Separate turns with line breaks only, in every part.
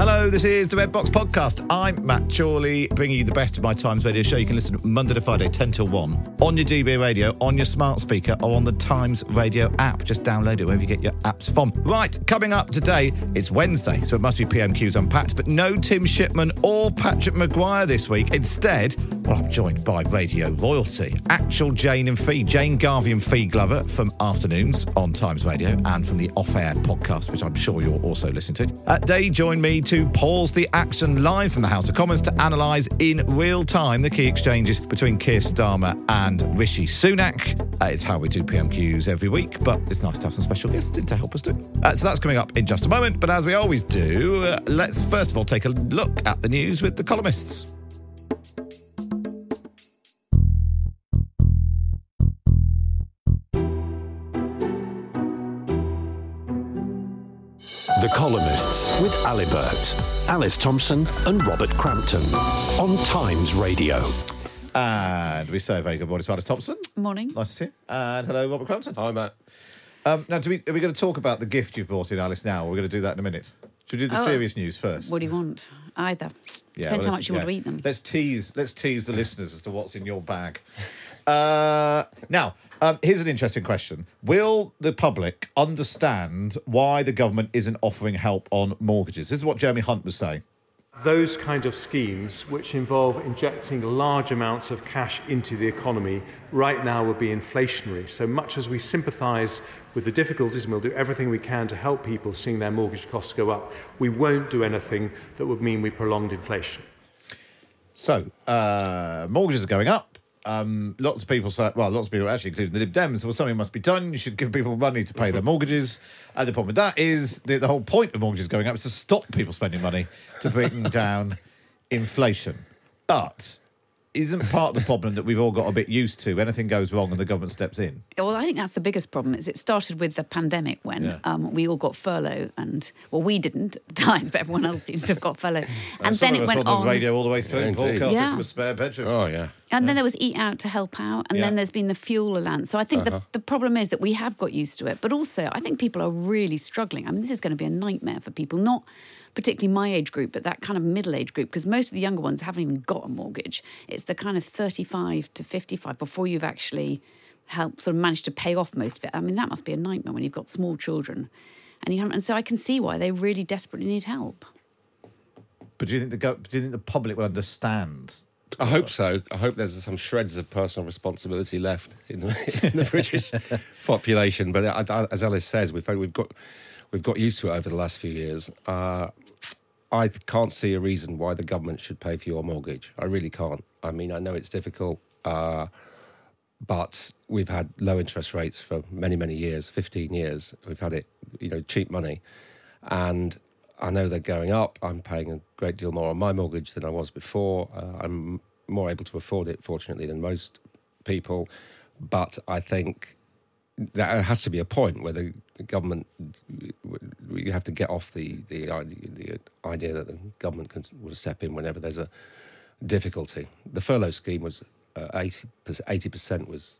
Hello, this is the Red Box Podcast. I'm Matt Chorley, bringing you the best of my Times Radio show. You can listen Monday to Friday, 10 till 1, on your DB radio, on your smart speaker, or on the Times Radio app. Just download it wherever you get your apps from. Right, coming up today, it's Wednesday, so it must be PMQs Unpacked, but no Tim Shipman or Patrick Maguire this week. Instead, well, I'm joined by radio royalty, actual Jane and Fi, Jane Garvey and Fi Glover from Afternoons on Times Radio and from the Off Air podcast, which I'm sure you're also listening to. Uh, they join me to pause the action live from the House of Commons to analyse in real time the key exchanges between Keir Starmer and Rishi Sunak. Uh, it's how we do PMQs every week, but it's nice to have some special guests in to help us do it. Uh, so that's coming up in just a moment, but as we always do, uh, let's first of all take a look at the news with the columnists.
Columnists with Alibert, Alice Thomson, and Robert Crampton on Times Radio.
And we say a very good morning to Alice Thomson.
Morning.
Nice to see you. And hello, Robert Crampton.
Hi, Matt.
Um, now, do we, are we going to talk about the gift you've brought in, Alice, now? Or we're going to do that in a minute. Should we do the
Oh.
serious news first?
What do you want? Either.
Yeah,
Depends
well,
how much you want to eat them.
Let's tease. Let's tease the listeners as to what's in your bag. Uh, now, um, here's an interesting question: Will the public understand why the government isn't offering help on mortgages? This is what Jeremy Hunt was saying.
Those kind of schemes, which involve injecting large amounts of cash into the economy, right now would be inflationary. So much as we sympathise with the difficulties and we'll do everything we can to help people seeing their mortgage costs go up, we won't do anything that would mean we prolonged inflation.
So, uh, mortgages are going up. Um, lots of people say, well, lots of people, actually, including the Lib Dems, well, something must be done. You should give people money to pay their mortgages. And the problem with that is the, the whole point of mortgages going up is to stop people spending money to bring down inflation. But isn't part of the problem that we've all got a bit used to? Anything goes wrong and the government steps in.
Well, I think that's the biggest problem. Is it started with the pandemic when
Yeah.
um, we all got furlough, and well, we didn't at the time, but everyone else seems to have got furlough. and
Some
then
of
it went
on
on,
the radio all the way through,
Yeah, indeed.
broadcasting
Yeah.
from a spare bedroom.
Oh, yeah.
and then there was Eat Out to help out, and
Yeah.
then there's been the fuel allowance. So I think
Uh-huh.
the, the problem is that we have got used to it, but also I think people are really struggling. I mean, this is going to be a nightmare for people, not particularly my age group, but that kind of middle age group, because most of the younger ones haven't even got a mortgage. It's the kind of 35 to 55 before you've actually helped sort of managed to pay off most of it. I mean, that must be a nightmare when you've got small children. And, you haven't, and so I can see why they really desperately need help.
But do you think the do you think the public will understand?
I hope so. I hope there's some shreds of personal responsibility left in the, in the British population. But I, I- as Alice says, we've we've got we've got used to it over the last few years. Uh, I can't see a reason why the government should pay for your mortgage. I really can't. I mean, I know it's difficult, uh, but we've had low interest rates for many, many years 15 years. We've had it, you know, cheap money. And I know they're going up. I'm paying a great deal more on my mortgage than I was before. Uh, I'm more able to afford it, fortunately, than most people. But I think there has to be a point where the the government we have to get off the the, idea- the idea that the government can will step in whenever there's a difficulty. The furlough scheme was eighty uh, eighty eighty percent was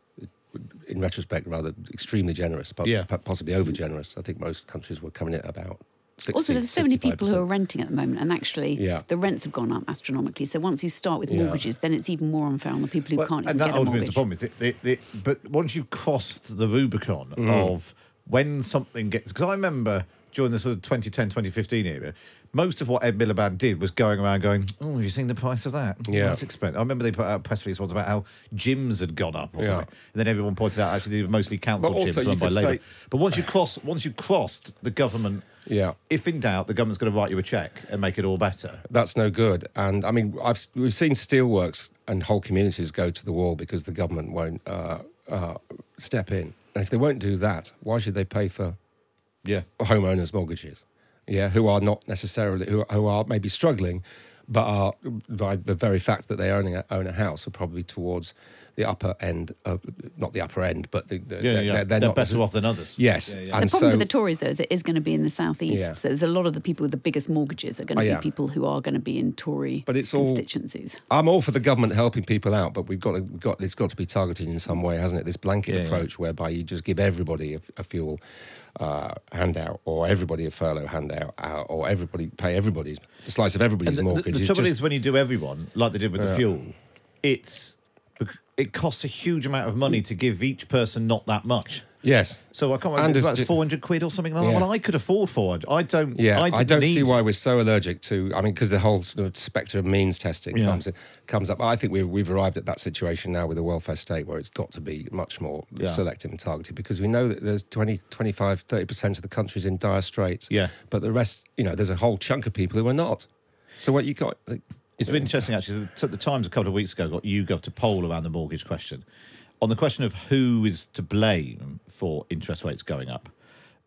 in retrospect, rather extremely generous, but
Yeah.
possibly over generous. I think most countries were coming in at about. 60,
Also, there's so many people who are renting at the moment, and actually,
Yeah.
the rents have gone up astronomically. So once you start with
Yeah.
mortgages, then it's even more unfair on the people who
Well,
can't even
and that
get a
ultimately is
mortgage.
the problem. Is it, it, it, but once you've crossed the Rubicon
Mm.
of when something gets, because I remember during the sort of 2010, 2015 era, most of what Ed Miliband did was going around going, "Oh, have you seen the price of that?
Yeah.
that's expensive." I remember they put out press release once about how gyms had gone up or
Yeah.
something, and then everyone pointed out actually they were mostly council
But
gyms run by Labour.
say-
But once you cross, once you crossed the government,
Yeah.
if in doubt, the government's going to write you a check and make it all better.
That's no good. And I mean, I've we've seen steelworks and whole communities go to the wall because the government won't uh, uh, step in. And if they won't do that, why should they pay for
Yeah.
homeowners' mortgages? Yeah, who are not necessarily who, who are maybe struggling, but are by the very fact that they own a, own a house are probably towards the upper end of not the upper end, but the, the,
Yeah,
they're,
yeah.
They're,
They're
not
better off than others.
Yes,
Yeah, yeah.
The problem
so
for the Tories, though, is it is going to be in the southeast.
Yeah.
So there's a lot of the people with the biggest mortgages are going to
Oh,
be people who are going to be in Tory
But it's all-
constituencies.
I'm all for the government helping people out, but we've got to, we've got it's got to be targeted in some way, hasn't it? This blanket
Yeah, yeah.
approach whereby you just give everybody a, a fuel uh, handout, or everybody a furlough handout, uh, or everybody pay everybody's the slice of everybody's
And the, the-
mortgage.
the
is
trouble
just-
is when you do everyone like they did with the fuel, it's it costs a huge amount of money to give each person not that much.
yes.
So I can't remember. About four hundred quid or something like that. Well, I could afford hundred. I don't.
Yeah,
I,
I, don't
need
see why we're so allergic to. I mean, because the whole sort of spectre of means testing
Yeah.
comes comes up. I think we've, we've arrived at that situation now with the welfare state where it's got to be much more
Yeah.
selective and targeted because we know that there's 20, 25, 30% of the country's in dire straits.
Yeah.
But the rest, you know, there's a whole chunk of people who are not. So what you got. Like,
It's been interesting actually. The, the Times a couple of weeks ago got YouGov to poll around the mortgage question. On the question of who is to blame for interest rates going up,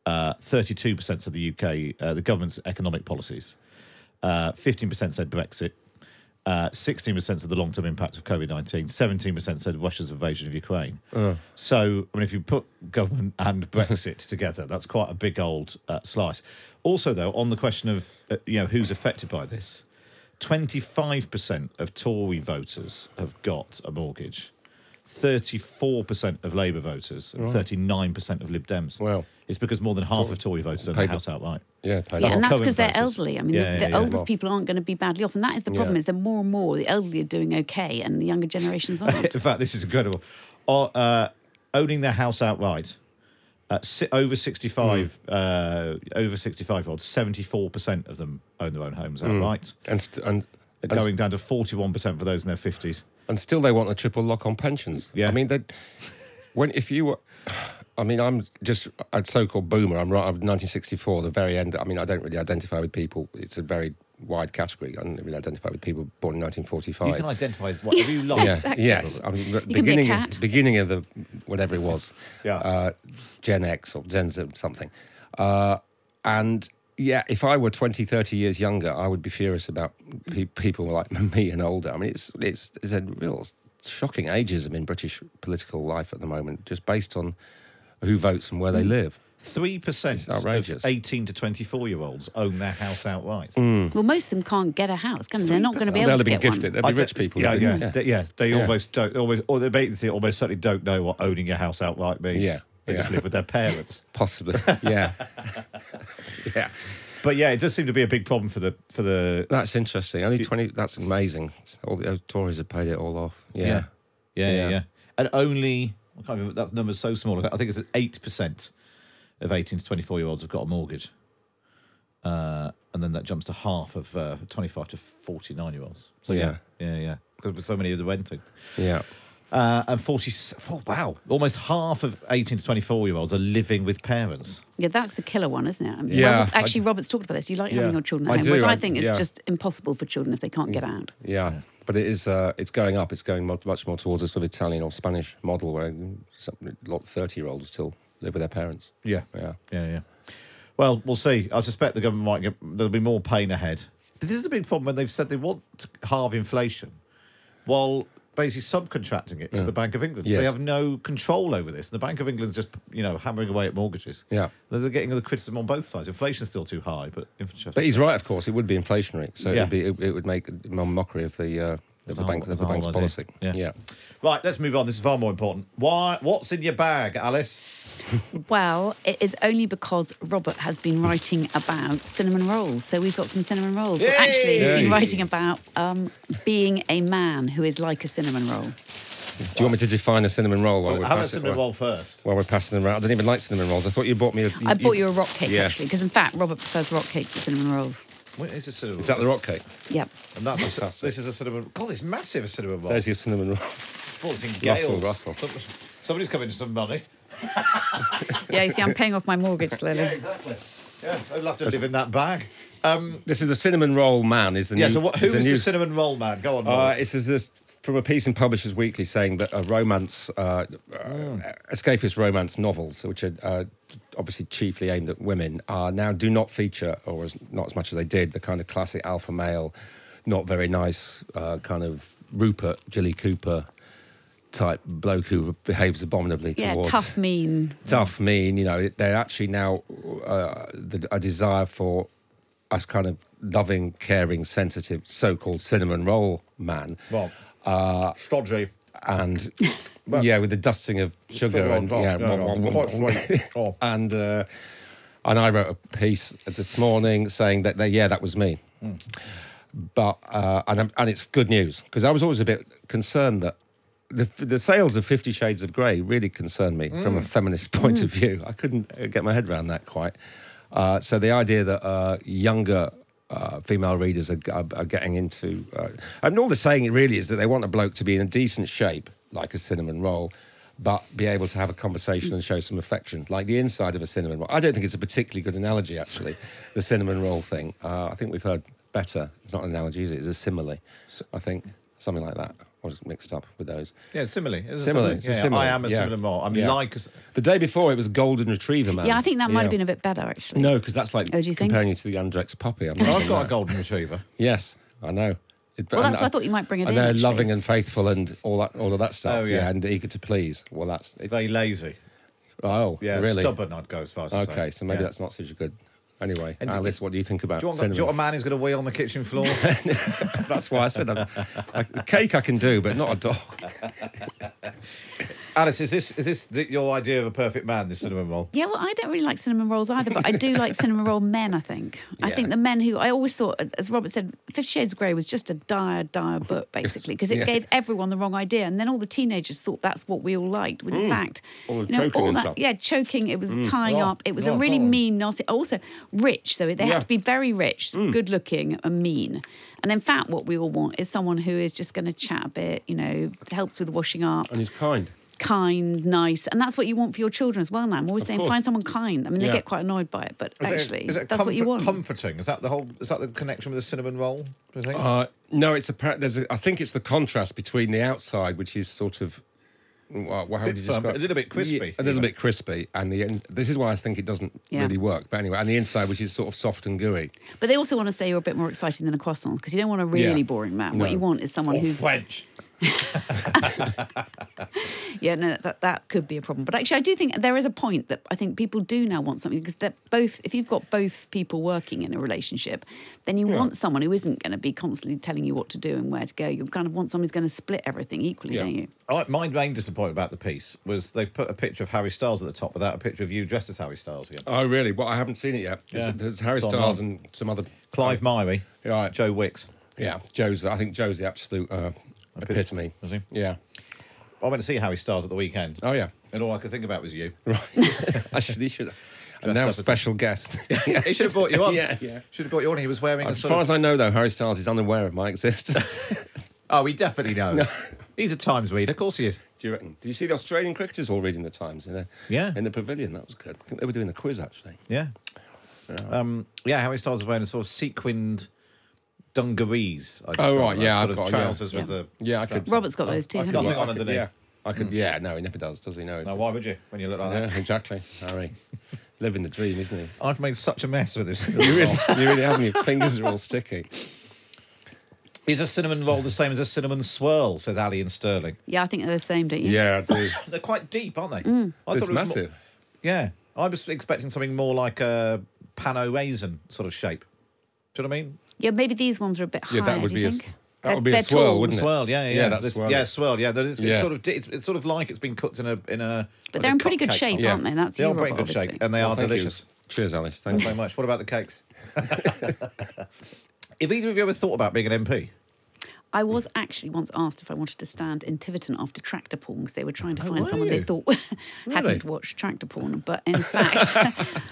uh, thirty-two percent said the UK, uh, the government's economic policies. Uh, Fifteen percent said Brexit. Uh, Sixteen percent said the long-term impact of COVID nineteen. Seventeen percent said Russia's invasion of Ukraine. So, I mean, if you put government and Brexit together, that's quite a big old uh, slice. Also, though, on the question of uh, you know who's affected by this, 25% of Tory voters have got a mortgage, 34% of Labour voters, and 39% of Lib Dems.
Well,
it's because more than half of Tory voters own the house outright.
yeah, pay
Yeah,
less.
and that's because they're elderly. I mean,
Yeah,
the, the
yeah.
oldest
Well-
people aren't going to be badly off, and that is the problem.
Yeah.
Is that more and more the elderly are doing okay, and the younger generations aren't.
In fact, this is incredible. Uh, uh, owning their house outright. Uh, over 65 uh, over 65 year olds 74% of them own their own homes outright
and, st- and, and,
going down to 41% for those in their 50s
and still they want a triple lock on pensions.
Yeah.
I mean, when if you were, I mean, I'm just a so-called boomer. I'm right. I'm 1964, the very end. I mean, I don't really identify with people. It's a very wide category. I don't really identify with people born in 1945.
you can identify as whatever you like
yeah,
Exactly.
yes. I mean, the
be a
beginning,
cat.
beginning of the whatever it was,
Yeah.
uh, Gen X or Gen Z something, uh, and yeah, if I were 20, 30 years younger, I would be furious about pe- people like me and older. I mean, it's it's it's a real shocking ageism in British political life at the moment, just based on who votes and where they live.
Three percent
outrageous.
of eighteen to twenty-four year olds own their house outright.
Mm.
well, most of them can't get a house, can they? They're not going to be able
They'll
able
have
to
been
get
gifted.
one.
They'll
I
be
d-
rich people.
Yeah,
who've
yeah, They, yeah. They
Yeah.
almost don't. Always, or they basically almost certainly don't know what owning your house outright means.
Yeah,
they just
yeah.
live with their parents.
possibly. Yeah, yeah.
But yeah, it does seem to be a big problem for the for the.
That's interesting. Only twenty. That's amazing. All the Tories have paid it all off. Yeah,
yeah, yeah, yeah.
Yeah.
And only I can't remember. That number's so small. I think it's eight percent of eighteen to twenty-four year olds have got a mortgage. Uh, and then that jumps to half of uh, 25 to 49 year olds. So yeah, yeah, yeah. Because so many of the renting.
yeah.
Uh, and 40, oh, wow, almost half of 18 to 24 year olds are living with parents.
Yeah, that's the killer one, isn't it? I mean,
Yeah,
Robert- actually,
I-
Robert's talked about this. You like
Yeah.
having your children
I
at home,
do,
whereas I,
I-
think it's
yeah.
just impossible for children if they can't get out.
Yeah, but it is. Uh, it's going up. It's going much more towards a sort of Italian or Spanish model, where lot of thirty-year-olds still live with their parents.
Yeah.
Yeah.
Yeah, yeah. Well, we'll see. I suspect the government might get, there'll be more pain ahead. But this is a big problem when they've said they want to halve inflation while basically subcontracting it to the Bank of England. So
Yes.
they have no control over this. And the Bank of England's just, you know, hammering away at mortgages.
Yeah.
They're getting the criticism on both sides. Inflation's still too high, but.
But he's right, of course. It would be inflationary, so
Yeah.
it'd be, it, it would make a mockery of the uh, of the,
whole-
bank, of the
whole
bank's policy.
Yeah.
yeah.
Right, let's move on. This is far more important. Why? What's in your bag, Alice?
Well, it is only because Robert has been writing about cinnamon rolls. So we've got some cinnamon rolls. But actually, he's been writing about um, being a man who is like a cinnamon roll.
Do you want me to define a cinnamon roll while we're passing?
Have a cinnamon
while-
roll first.
While we're passing them around, I don't even like cinnamon rolls. I thought you bought me. A,
I bought you a rock cake,
Yeah.
actually, because in fact, Robert prefers rock cakes to cinnamon rolls.
What is a cinnamon
Is that the rock cake?
Yep.
And that's a, ci-
Fantastic.
this is a cinnamon. God, it's massive. A cinnamon roll.
There's your cinnamon roll.
Oh, it's in
Russell,
gales.
Russell.
Some- Somebody's coming to some money.
Yeah, you see, I'm paying off my mortgage slowly.
exactly. Yeah, I'd love to live in that bag. Um,
This is the cinnamon roll man. Is the
yeah.
new,
So, what,
is
who
the new-
the cinnamon roll man? Go on.
Uh,
Robert.
it's this, this from a piece in Publishers Weekly saying that a romance, uh, uh, escapist romance novels, which are uh, obviously chiefly aimed at women, uh, now do not feature, or as, not as much as they did, the kind of classic alpha male, not very nice uh, kind of Rupert Jilly Cooper type bloke who behaves abominably
Yeah,
towards
tough, mean.
tough, mean. You know, they're actually now uh, the, a desire for us kind of loving, caring, sensitive, so-called cinnamon roll man,
well,
uh,
stodgy.
and yeah, with the dusting of sugar and yeah.
Oh.
and uh, and I wrote a piece this morning saying that, they, yeah, that was me. But uh, and and it's good news because I was always a bit concerned that. The, the sales of Fifty Shades of Grey really concerned me from a feminist point of view. I couldn't uh, get my head around that quite. Uh, so the idea that uh, younger uh, female readers are, are, are getting into, uh, and all they're saying really is that they want a bloke to be in a decent shape, like a cinnamon roll, but be able to have a conversation and show some affection, like the inside of a cinnamon roll. I don't think it's a particularly good analogy, actually, the cinnamon roll thing. Uh, I think we've heard better. It's not an analogy, is it? It's a simile. I think something like that. I was mixed up with those.
Yeah, simile. It's a
Simile.
simile.
A
Yeah,
simile.
I am a
Yeah.
cinnamon roll. I'm
Yeah.
like. A,
The day before it was golden retriever man.
Yeah, I think that might have been a bit better, actually.
No, because that's like
Oh, do you think?
comparing you to the Andrex puppy. I'm oh, not
I've got a golden retriever.
Yes, I know. It-
Well, that's why I thought you might bring it
and
in,
they're
actually.
loving and faithful and all that, all of that stuff.
Oh, yeah.
and eager to please. Well, that's it,
Very lazy.
oh,
Yeah,
really?
stubborn. I'd go as far as.
Okay, so maybe that's not such a good. Anyway,
And
Alice, what do you think about
Do you, want, do you want a man who's going to wee on the kitchen floor?
That's why I said that. I, cake I can do, but not a dog.
Alice, is this is this the, your idea of a perfect man? This cinnamon roll.
Yeah, well, I don't really like cinnamon rolls either, but I do like cinnamon roll men, I think. I
Yeah.
think the men who, I always thought, as Robert said, Fifty Shades of Grey was just a dire, dire book, basically, because it
Yeah.
gave everyone the wrong idea. And then all the teenagers thought that's what we all liked, when in fact,
Mm. All the
you know,
choking
all
and
that,
stuff.
yeah, choking, it was tying
Oh,
up, it was
oh,
a really
God.
mean, nasty, also rich. So they
Yeah.
had to be very rich,
Mm.
good looking, and mean. And in fact, what we all want is someone who is just going to chat a bit, you know, helps with washing up
And he's kind.
Kind, nice, and that's what you want for your children as well. Now I'm always saying,
course.
find someone kind. I mean, they get quite annoyed by it, but
Is
actually,
is it
that's what you want.
Comforting. Is that the whole? Is that the connection with the cinnamon roll? Do you think?
Uh, no, it's a. There's. A, I think it's the contrast between the outside, which is sort of. Well, how would you
firm,
describe?
a little bit crispy,
Yeah, a little
even.
bit crispy, and the in- this is why I think it doesn't
Yeah.
really work. But anyway, and the inside, which is sort of soft and gooey.
But they also want to say you're a bit more exciting than a croissant because you don't want a really
Yeah.
boring man.
No.
What you want is someone
or
who's
French.
Yeah, no, that that could be a problem. But actually, I do think there is a point that I think people do now want something because that both, if you've got both people working in a relationship, then you want someone who isn't going to be constantly telling you what to do and where to go. You kind of want someone who's going to split everything equally,
Yeah.
don't you?
I, my main disappointment about the piece was they've put a picture of Harry Styles at the top without a picture of you dressed as Harry Styles again.
Oh, really? Well, I haven't seen it yet.
Yeah.
There's, there's Harry Styles and some other.
Clive Myrie,
Right.
Joe Wicks.
Yeah, Joe's. I think Joe's the absolute uh, epitome.
Was he?
Yeah.
I went to see Harry Styles at the weekend.
Oh yeah.
And all I could think about was you.
Right. I should. He should. And now a special guest.
he should have brought you on.
Yeah, yeah.
Should have brought you on. He was wearing
As far
of-
as I know, though, Harry Styles is unaware of my existence.
Oh, he definitely knows. He's a Times reader. Of course he is.
Do you reckon? Did you see the Australian cricketers all reading the Times in the
Yeah.
in the pavilion? That was good. I think they were doing the quiz actually.
Yeah. Um, yeah, Harry Styles was wearing a sort of sequined dungarees. I
Oh, right, yeah,
Sort
I've
of
got- yeah.
trousers with
Yeah.
the.
Yeah, I could.
Robert's got those too.
I
haven't
could,
Nothing
you?
on
could-
underneath.
Yeah, I could. Yeah, no, he never does, does he? No.
Now, why would you when you look like that?
Exactly, Harry. Living the dream, isn't he?
I've made such a mess with this.
You really, you really haven't. Your fingers are all sticky.
Is a cinnamon roll the same as a cinnamon swirl? Says Ali and Sterling.
Yeah, I think they're the same, don't you?
Yeah, I do.
They're quite deep, aren't they?
Mm.
I
It's
it was more-
massive.
yeah, I was expecting something more like a pano raisin sort of shape. Do you know what I mean?
Yeah, maybe these ones are a bit higher.
Yeah, that would
do
be
you
a.
think?
That would be
They're
a swirl,
tall.
wouldn't it?
Swirl, yeah, yeah,
Yeah, that's
This-
swirl.
yeah, swirl, yeah. It's, it's
Yeah.
sort of it's, it's sort of like it's been cooked in a in a.
But they're in pretty good shape.
Yeah.
aren't they? That's
They are
you,
pretty
Robert,
good shape, and they
Well,
are
thank you.
delicious.
Cheers, Alice.
Thank
Thank
you
you.
very much. What about the cakes? Have either of you ever thought about being an MP?
I was actually once asked if I wanted to stand in Tiverton after tractor porn because they were trying to
Oh,
find
were
someone
you?
they thought hadn't watched tractor porn. But in fact,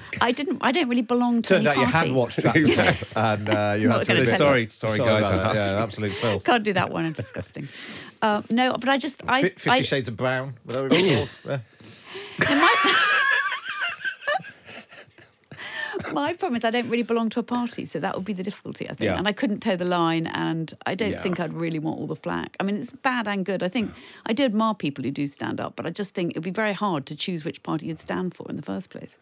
I didn't. I don't really belong to
Turned
any
out you had watched Tractor Porn, and uh, you
Not
had to
gonna
admit-
Sorry, sorry, guys.
about that.
Uh,
Yeah, absolute filth.
Can't do that one. It's disgusting. Uh, no, but I just I,
Fifty
I
Shades of Brown. whatever it was called. Yeah.
in my, my problem is I don't really belong to a party, so that would be the difficulty, I think.
Yeah.
And I couldn't toe the line, and I don't
Yeah.
think I'd really want all the flack. I mean, it's bad and good. I think I do admire people who do stand up, but I just think it'd be very hard to choose which party you'd stand for in the first place.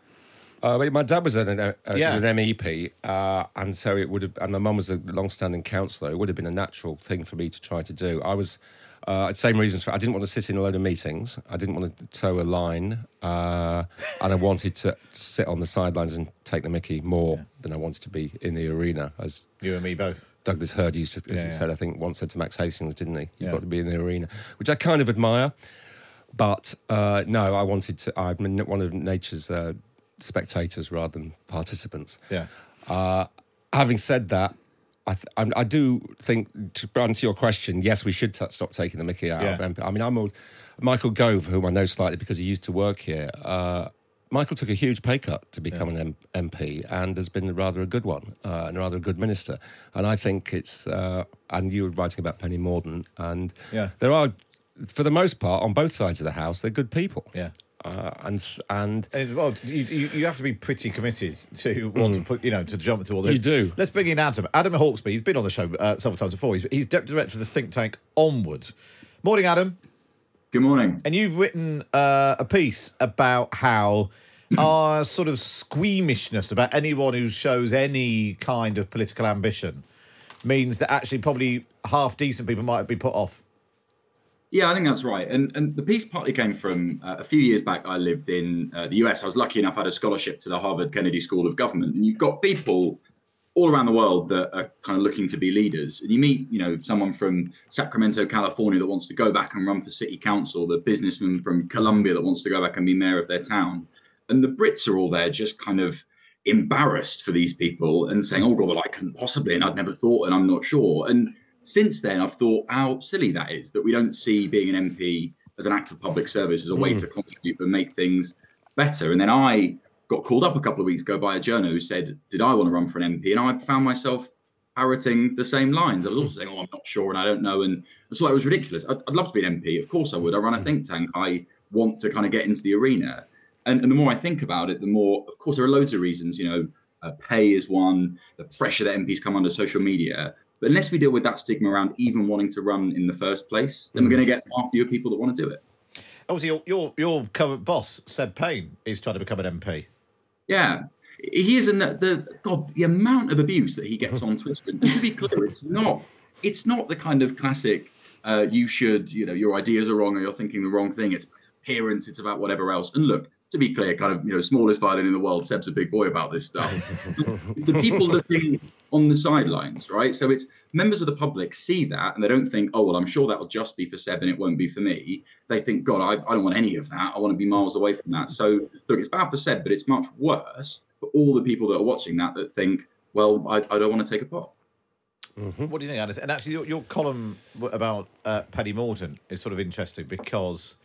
Uh, my dad was an, uh,
Yeah.
an MEP, uh, and so it would have, and my mum was a long-standing councillor. It would have been a natural thing for me to try to do. I was, uh, same reasons for. I didn't want to sit in a load of meetings. I didn't want to toe a line, uh, and I wanted to sit on the sidelines and take the Mickey more than I wanted to be in the arena. As
You and me both.
Douglas Hurd used to
Yeah, yeah.
said, I think once said to Max Hastings, didn't he? You've
Yeah.
got to be in the arena, which I kind of admire. But uh, no, I wanted to. I'm one of nature's uh, spectators rather than participants.
Yeah.
Uh, having said that, I, th- I'm- do think to answer your question, yes, we should t- stop taking the Mickey out
Yeah.
of MP. I mean, I'm old. Michael Gove, whom I know slightly because he used to work here. Uh, Michael took a huge pay cut to become an M- MP and has been rather a good one uh, and rather a good minister. And I think it's, uh, and you were writing about Penny Mordaunt, and
Yeah.
there are, for the most part, on both sides of the house, they're good people.
Yeah.
Uh, and and
And, well, you, you, you have to be pretty committed to want to put, you know, to jump through all this.
You do.
Let's bring in Adam. Adam Hawksbee. He's been on the show uh, several times before. He's, he's deputy director of the think tank Onward. Morning, Adam.
Good morning.
And you've written uh, a piece about how our sort of squeamishness about anyone who shows any kind of political ambition means that actually probably half decent people might be put off.
Yeah, I think that's right. And and the piece partly came from uh, a few years back. I lived in uh, the US. I was lucky enough I had a scholarship to the Harvard Kennedy School of Government, and you've got people all around the world that are kind of looking to be leaders. And you meet, you know, someone from Sacramento, California, that wants to go back and run for city council. The businessman from Colombia that wants to go back and be mayor of their town. And the Brits are all there, just kind of embarrassed for these people and saying, "Oh God, well, I couldn't possibly," and I'd never thought, and I'm not sure. And since then, I've thought how silly that is that we don't see being an MP as an act of public service as a way to contribute and make things better. And then I got called up a couple of weeks ago by a journal who said, "Did I want to run for an MP?" And I found myself parroting the same lines. I was also saying, "Oh, I'm not sure and I don't know," and I thought it was ridiculous. I'd, I'd love to be an MP, of course I would. I run a think tank. I want to kind of get into the arena. And, and the more I think about it, the more, of course, there are loads of reasons. You know, uh, pay is one, the pressure that MPs come under social media. But unless we deal with that stigma around even wanting to run in the first place, then we're going to get far fewer people that want to do it.
Obviously, your, your, your current boss, Seb Payne, is trying to become an MP.
Yeah, he is, and the, the God, the amount of abuse that he gets on Twitter. And to be clear, it's not, it's not the kind of classic. Uh, you should, you know, your ideas are wrong or you're thinking the wrong thing. It's about appearance. It's about whatever else. And look, to be clear, kind of, you know, smallest violin in the world. Seb's a big boy about this stuff. it's the people looking on the sidelines, right? So it's members of the public see that and they don't think, oh well, I'm sure that'll just be for Seb and it won't be for me. They think, God, I, I don't want any of that. I want to be miles away from that. So look, it's bad for Seb, but it's much worse for all the people that are watching that that think, well, I, I don't want to take a pot.
What do you think, Alice? And actually, your, your column about uh, Penny Mordaunt is sort of interesting because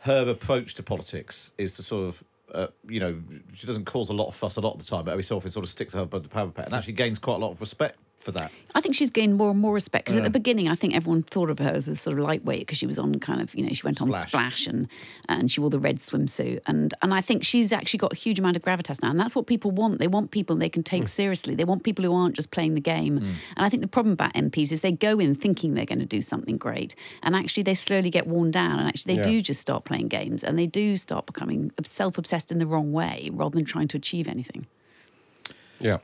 her approach to politics is to sort of, uh, you know, she doesn't cause a lot of fuss a lot of the time, but every so often sort of sticks her above the parapet and actually gains quite a lot of respect for that.
I think she's gained more and more respect because at the beginning, I think everyone thought of her as a sort of lightweight because she was on kind of, you know, she went on
Splash.
Splash and and she wore the red swimsuit and and I think she's actually got a huge amount of gravitas now, and that's what people want. They want people they can take hmm. seriously. They want people who aren't just playing the game. Hmm. And I think the problem about MPs is they go in thinking they're going to do something great, and actually they slowly get worn down, and actually they
Yeah.
do just start playing games, and they do start becoming self-obsessed in the wrong way rather than trying to achieve anything.
yeah.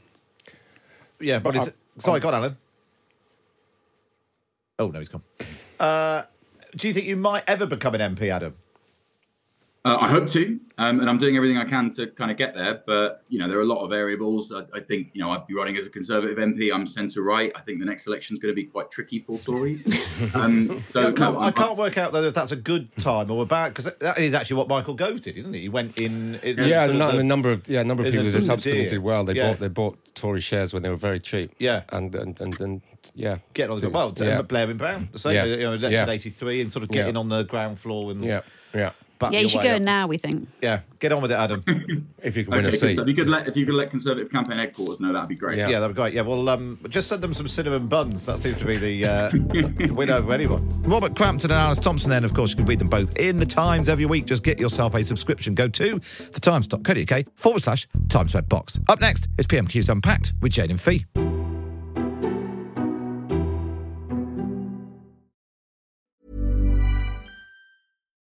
Yeah, but
But
is
I-
it, sorry, go on, Alan. Oh no, he's gone. Uh, do you think you might ever become an MP, Adam?
Uh, I hope to, um, and I'm doing everything I can to kind of get there. But you know, there are a lot of variables. I, I think you know I'd be running as a Conservative MP. I'm centre right. I think the next election is going to be quite tricky for Tories. Um, so
I, can't,
no,
I can't work out though if that's a good time or a bad because that is actually what Michael Gove did, isn't he? He went in. in
Yeah,
sort
no,
the-
the number of yeah, a number of people who subsequently did well. They
Yeah.
bought they bought Tory shares when they were very cheap.
Yeah.
and and and, and yeah,
getting on the well,
Yeah.
Blair and Brown, the same,
Yeah.
you know, elected
Yeah.
'83 and sort of
Yeah.
getting on the ground floor and
yeah, yeah.
Back
Yeah, you should go
up.
now, we think.
Yeah, get on with it, Adam.
If you can win
Okay,
a seat.
If you could let if you could let Conservative campaign headquarters know, that'd be great.
Yeah.
Yeah, that'd be great. Yeah, well, um, just send them some cinnamon buns. That seems to be the uh, win over anyone. Robert Crampton and Alice Thomson, then, of course, you can read them both in the Times every week. Just get yourself a subscription. Go to thetimes.co.uk forward slash Times Red Box. Up next is PMQ's Unpacked with Jane and Fi.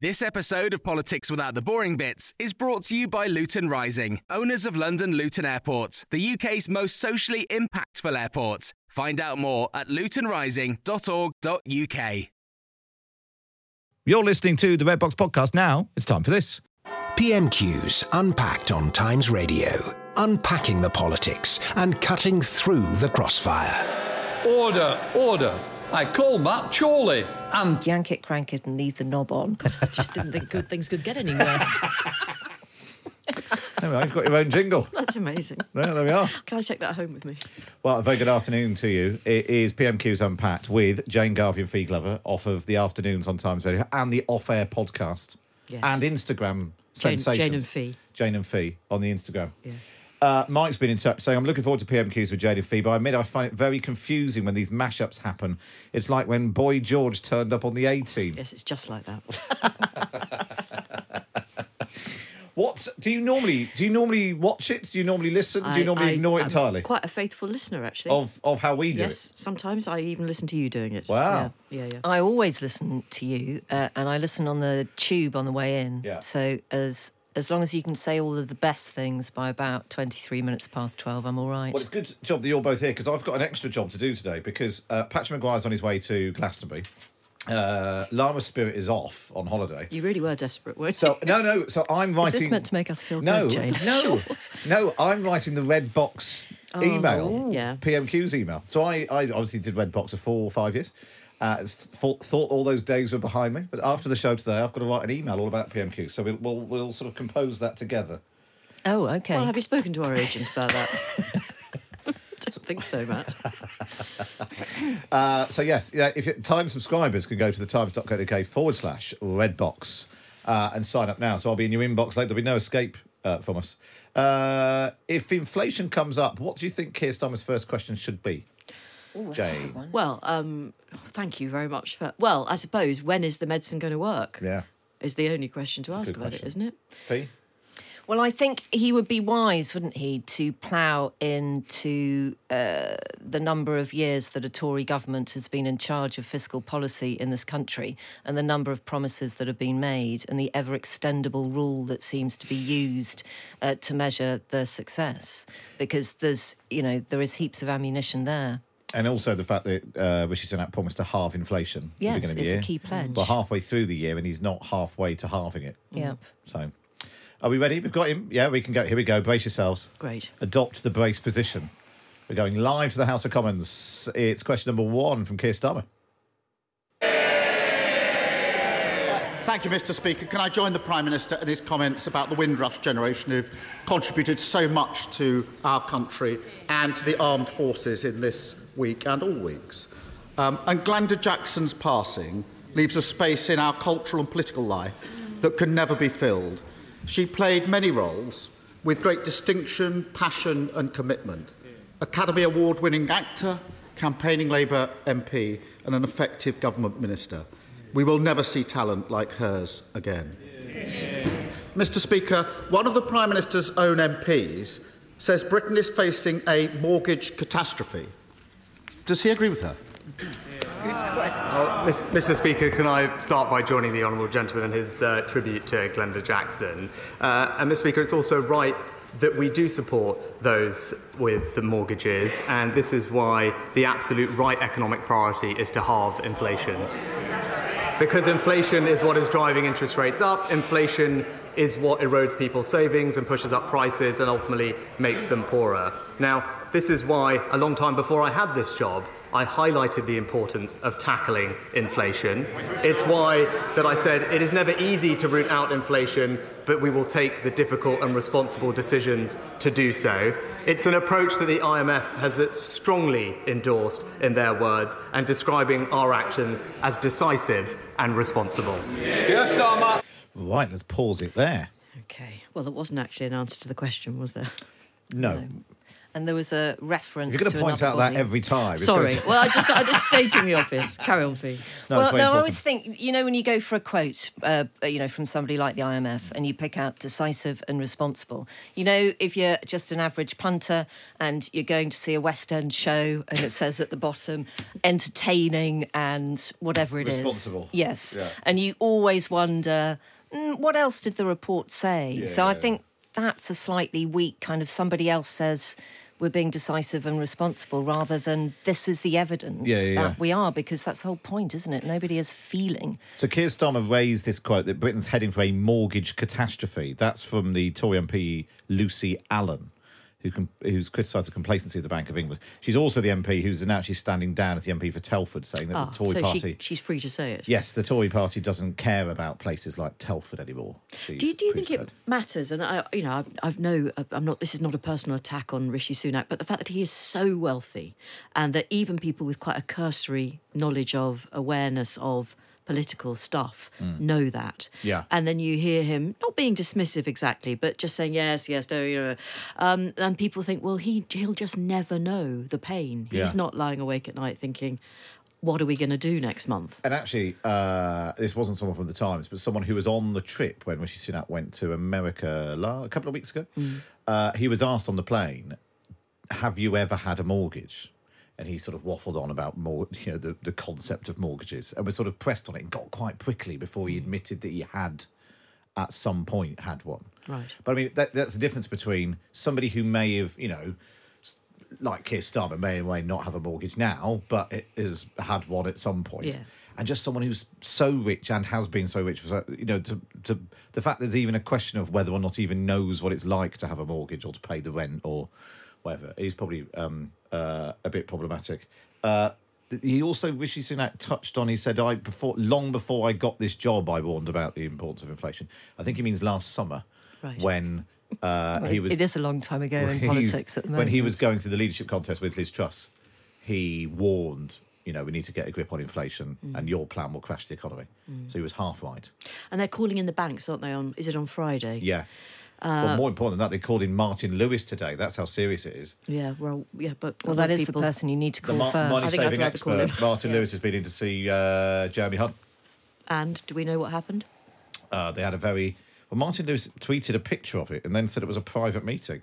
This episode of Politics Without the Boring Bits is brought to you by Luton Rising, owners of London Luton Airport, the UK's most socially impactful airport. Find out more at lutonrising.org.uk.
You're listening to the Red Box podcast now. It's time for this.
PMQs unpacked on Times Radio, unpacking the politics and cutting through the crossfire.
Order, order. I call Matt Chorley and
yank it, crank it, and leave the knob on. I just didn't think good things could get any worse.
There we are, you've got your own jingle.
That's amazing.
There, there we are.
Can I take that home with me?
Well, a very good afternoon to you. It is PMQ's Unpacked with Jane Garvey and Fi Glover off of the afternoons on Times Radio and the off air podcast
Yes.
and Instagram
Jane-
sensations.
Jane and Fi.
Jane and Fi on the Instagram.
Yeah.
Uh, Mike's been in touch saying, I'm looking forward to PMQs with Jane and Fi, but I admit I find it very confusing when these mashups happen. It's like when Boy George turned up on the A team.
Yes, it's just like that.
What do you normally do? You normally watch it? Do you normally listen? do you normally
I-
ignore it
I'm
entirely?
Quite a faithful listener, actually.
Of of how we do it.
yes, sometimes I even listen to you doing it.
Wow.
Yeah, yeah. yeah.
I always listen to you, uh, and I listen on the tube on the way in.
Yeah.
So as as long as you can say all of the best things by about twenty three minutes past twelve, I'm all right.
Well, it's a good job that you're both here because I've got an extra job to do today because uh, Patrick Maguire's on his way to Glastonbury. Uh, Lama Spirit is off on holiday.
You really were desperate, weren't you?
So no, no. So I'm
Is
writing.
this meant to make us feel
no,
good, Jane?
no, no. I'm writing the Red Box email.
Oh. Yeah.
PMQ's email. So I, I obviously did Red Box for four or five years. Uh, thought, thought all those days were behind me, but after the show today, I've got to write an email all about PMQ. So we'll we'll, we'll sort of compose that together.
Oh, okay.
Well, have you spoken to our agent about that? Don't think so, Matt.
Uh, so yes, yeah, if you, Times subscribers can go to the times.co.uk forward slash redbox uh, and sign up now. So I'll be in your inbox later. There'll be no escape uh, from us. Uh, if inflation comes up, what do you think Keir Starmer's first question should be? Jane.
Well, um, thank you very much for. Well, I suppose when is the medicine going to work?
Yeah.
Is the only question to ask about
question.
it, isn't it?
Fi?
Well, I think he would be wise, wouldn't he, to plough into uh, the number of years that a Tory government has been in charge of fiscal policy in this country and the number of promises that have been made and the ever extendable rule that seems to be used uh, to measure their success. Because there's, you know, there is heaps of ammunition there.
And also the fact that uh, Rishi Sunak promised to halve inflation at the beginning of the
it's a key pledge.
Well, halfway through the year, and he's not halfway to halving it.
Yep.
So, Are we ready? We've got him. Yeah, we can go. Here we go. Brace yourselves.
Great.
Adopt the brace position. We're going live to the House of Commons. It's question number one from Keir Starmer.
Thank you, Mr. Speaker. Can I join the Prime Minister in his comments about the Windrush generation who've contributed so much to our country and to the armed forces in this week and all weeks? Um, and Glenda Jackson's passing leaves a space in our cultural and political life that can never be filled. She played many roles with great distinction, passion, and commitment. Academy Award winning actor, campaigning Labour MP, and an effective government minister. We will never see talent like hers again. Mr. Speaker, one of the Prime Minister's own MPs says Britain is facing a mortgage catastrophe. Does he agree with her?
Well, Mr. Speaker, can I start by joining the honourable gentleman in his uh, tribute to Glenda Jackson? Uh, and, Mr. Speaker, it's also right that we do support those with the mortgages, and this is why the absolute right economic priority is to halve inflation. Because inflation is what is driving interest rates up, inflation is what erodes people's savings and pushes up prices and ultimately makes them poorer. Now, this is why, a long time before I had this job, I highlighted the importance of tackling inflation. It's why that I said it is never easy to root out inflation, but we will take the difficult and responsible decisions to do so. It's an approach that the IMF has strongly endorsed in their words and describing our actions as decisive and responsible.
Right, let's pause it there.
Okay. Well, that wasn't actually an answer to the question, was there?
No.
And there was a reference.
You're going to point out
another
that every time.
Sorry.
gonna
well, I just I'm just stating the obvious. Carry on, please.
No,
well, no, I always think you know when you go for a quote, uh, you know, from somebody like the IMF, and you pick out decisive and responsible. You know, if you're just an average punter and you're going to see a West End show, and it says at the bottom, entertaining and whatever it is,
Responsible.
Yes,
Yeah.
and you always wonder, mm, what else did the report say? so I think that's a slightly weak kind of somebody else says. We're being decisive and responsible rather than this is the evidence
Yeah, yeah,
that
yeah.
we are, because that's the whole point, isn't it? Nobody is feeling.
So Keir Starmer raised this quote that Britain's heading for a mortgage catastrophe. That's from the Tory MP Lucy Allan, who com- who's criticised the complacency of the Bank of England. She's also the MP who's now actually standing down as the MP for Telford, saying that
Ah,
the Tory
so
party.
she, she's free to say it.
Yes, the Tory party doesn't care about places like Telford anymore. she's
Do you, do you think it matters? And I, you know, I've, I've no, I'm not. This is not a personal attack on Rishi Sunak, but the fact that he is so wealthy, and that even people with quite a cursory knowledge of awareness of political stuff
Mm.
know that.
Yeah.
And then you hear him not being dismissive exactly, but just saying yes, yes, no, you know. Um, and people think, well, he he'll just never know the pain. He's
Yeah.
not lying awake at night thinking, what are we going to do next month?
And actually, uh, this wasn't someone from the Times, but someone who was on the trip when Rishi Sunak went to America a couple of weeks ago. Uh, he was asked on the plane, "Have you ever had a mortgage?" And he sort of waffled on about more, you know, the, the concept of mortgages, and was sort of pressed on it and got quite prickly before he hmm. admitted that he had, at some point, had one.
Right.
But I mean, that, that's the difference between somebody who may have, you know, like Keir Starmer may or may not have a mortgage now, but it has had one at some point,
Yeah.
and just someone who's so rich and has been so rich for, you know, to, to the fact there's even a question of whether or not he even knows what it's like to have a mortgage or to pay the rent or whatever is probably um, uh, a bit problematic. Uh, he also Rishi Sunak touched on. He said, "I before long before I got this job, I warned about the importance of inflation." I think he means last summer
Right.
when uh, he was
it is a long time ago in politics at the moment.
When he was going through the leadership contest with Liz Truss, he warned, you know, we need to get a grip on inflation
Mm.
and your plan will crash the economy.
Mm.
So he was half right.
And they're calling in the banks, aren't they? On is it on Friday?
Yeah.
Uh,
well, more important than that, they called in Martin Lewis today. That's how serious it is.
Yeah, well, yeah, but
Well,
other
that is the person you need to
The
call first.
money
I think I'd
saving
rather call
expert,
him.
Martin Lewis, has been in to see uh, Jeremy Hunt.
And do we know what happened?
Uh, they had a very. Well, Martin Lewis tweeted a picture of it and then said it was a private meeting.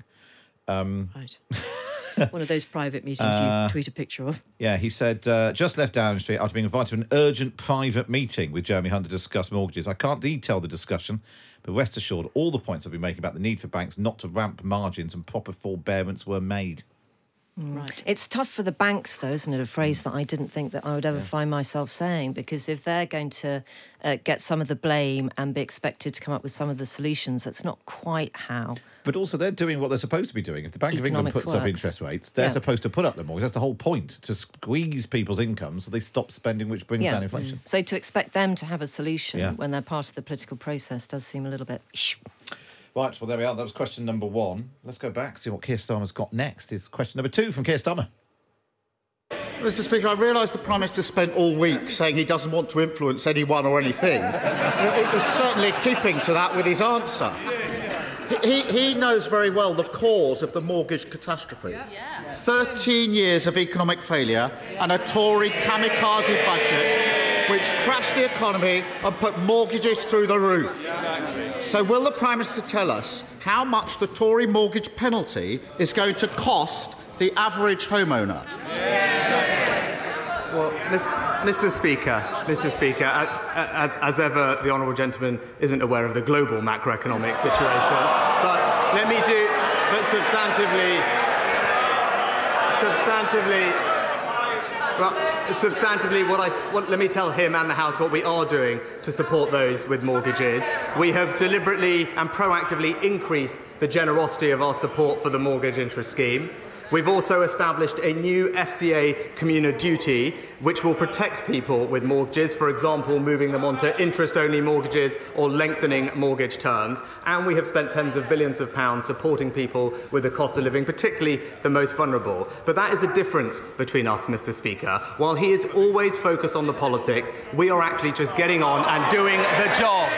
Um,
Right. One of those private meetings
Uh,
you tweet a picture of.
Yeah, he said, uh, just left Downing Street after being invited to an urgent private meeting with Jeremy Hunt to discuss mortgages. I can't detail the discussion, but rest assured, all the points I've been making about the need for banks not to ramp margins and proper forbearance were made.
Right.
It's tough for the banks, though, isn't it? A phrase that I didn't think that I would ever find myself saying, because if they're going to uh, get some of the blame and be expected to come up with some of the solutions, that's not quite how.
But also, they're doing what they're supposed to be doing. If the Bank of England
Economics
puts up interest rates, they're
Yeah.
supposed to put up the mortgage. That's the whole point to squeeze people's income so they stop spending, which brings down inflation.
So to expect them to have a solution
Yeah.
when they're part of the political process does seem a little bit.
Right, well, there we are. That was question number one. Let's go back, see what Keir Starmer's got next. Is question number two from Keir Starmer.
Mr. Speaker, I realise the Prime Minister spent all week saying he doesn't want to influence anyone or anything. It was certainly keeping to that with his answer. He, he knows very well the cause of the mortgage catastrophe. 13 years of economic failure and a Tory kamikaze budget which crashed the economy and put mortgages through the roof. So, will the Prime Minister tell us how much the Tory mortgage penalty is going to cost the average homeowner?
Well, Mr. Speaker, Mr. Speaker, as, as ever, the honourable gentleman isn't aware of the global macroeconomic situation. But let me do, but substantively, substantively, well, substantively, what I, what, let me tell him and the House what we are doing to support those with mortgages. We have deliberately and proactively increased the generosity of our support for the mortgage interest scheme. We've also established a new FCA consumer duty which will protect people with mortgages, for example, moving them onto interest only mortgages or lengthening mortgage terms. And we have spent tens of billions of pounds supporting people with the cost of living, particularly the most vulnerable. But that is the difference between us, Mr. Speaker. While he is always focused on the politics, we are actually just getting on and doing the job.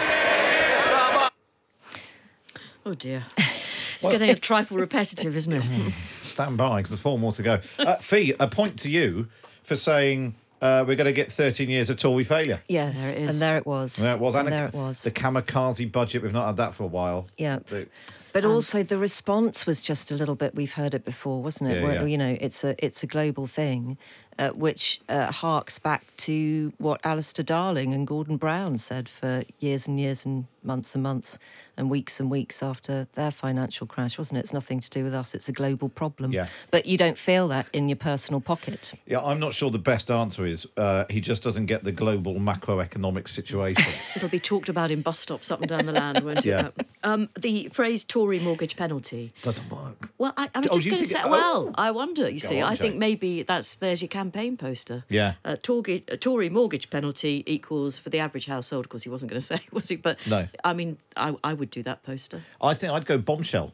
Oh dear. It's getting a trifle repetitive, isn't it?
Stand by because there's four more to go. Uh, Fi, a point to you for saying uh, we're going to get 13 years of Tory failure.
Yes,
There it is.
and there it was.
There it was.
And
And
there it was.
The kamikaze budget, we've not had that for a while.
Yeah.
The-
But also the response was just a little bit. We've heard it before, wasn't it?
Yeah,
Where,
yeah.
You know, it's a it's a global thing, uh, which uh, harks back to what Alistair Darling and Gordon Brown said for years and years and months and months and weeks and weeks after their financial crash, wasn't it? It's nothing to do with us. It's a global problem.
Yeah.
But you don't feel that in your personal pocket.
Yeah, I'm not sure the best answer is uh, he just doesn't get the global macroeconomic situation.
It'll be talked about in bus stops up and down the land, won't it?
Yeah.
Um, the phrase Tory mortgage penalty.
Doesn't work.
Well, I, I was
Oh,
just going to
think
say.
it-
Well,
oh.
I wonder. You
Go
see,
on,
I think maybe that's there's your campaign poster.
Yeah.
Uh, Tory, a Tory mortgage penalty equals for the average household. Of course, he wasn't going to say, was he? But
No.
I mean, I, I would do that poster.
I think I'd go bombshell.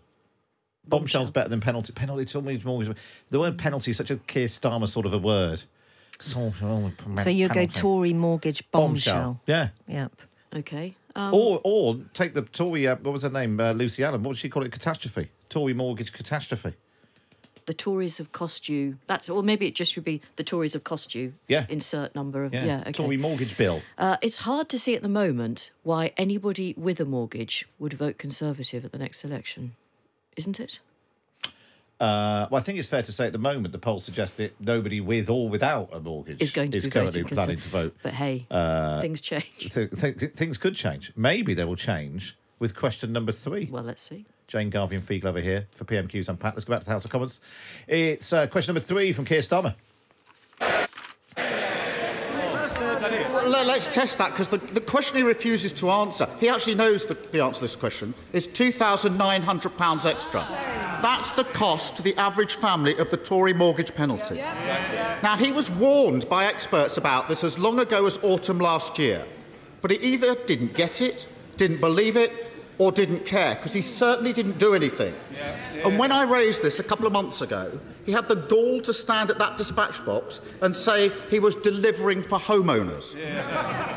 Bombshell's better than penalty. Penalty to me is. The word penalty is such a Keir Starmer sort of a word. Sort of,
So you go
penalty.
Tory mortgage bombshell.
Yeah.
Yep.
Okay. Um,
Or or take the Tory. Uh, what was her name? Uh, Lucy Allan. What would she call it? Catastrophe. Tory mortgage catastrophe.
The Tories have cost you. That's or maybe it just should be the Tories have cost you.
Yeah.
Insert number of
Yeah.
yeah. okay.
Tory mortgage bill.
Uh, it's hard to see at the moment why anybody with a mortgage would vote Conservative at the next election, isn't it?
Uh, well, I think it's fair to say at the moment the polls suggest that nobody with or without a mortgage
Is going to
is currently planning to vote.
But hey,
Uh,
things change.
th- th- things could change. Maybe they will change with question number three.
Well, let's see.
Jane Garvey and Fi Glover here for PMQs Unpacked. Let's go back to the House of Commons. It's uh, question number three from Keir Starmer.
Let- let's test that because the, the question he refuses to answer, he actually knows the, the answer to this question, is £2,900 extra. That's the cost to the average family of the Tory mortgage penalty. Now, he was warned by experts about this as long ago as autumn last year, but he either didn't get it, didn't believe it, or didn't care, because he certainly didn't do anything. And when I raised this a couple of months ago, he had the gall to stand at that dispatch box and say he was delivering for homeowners.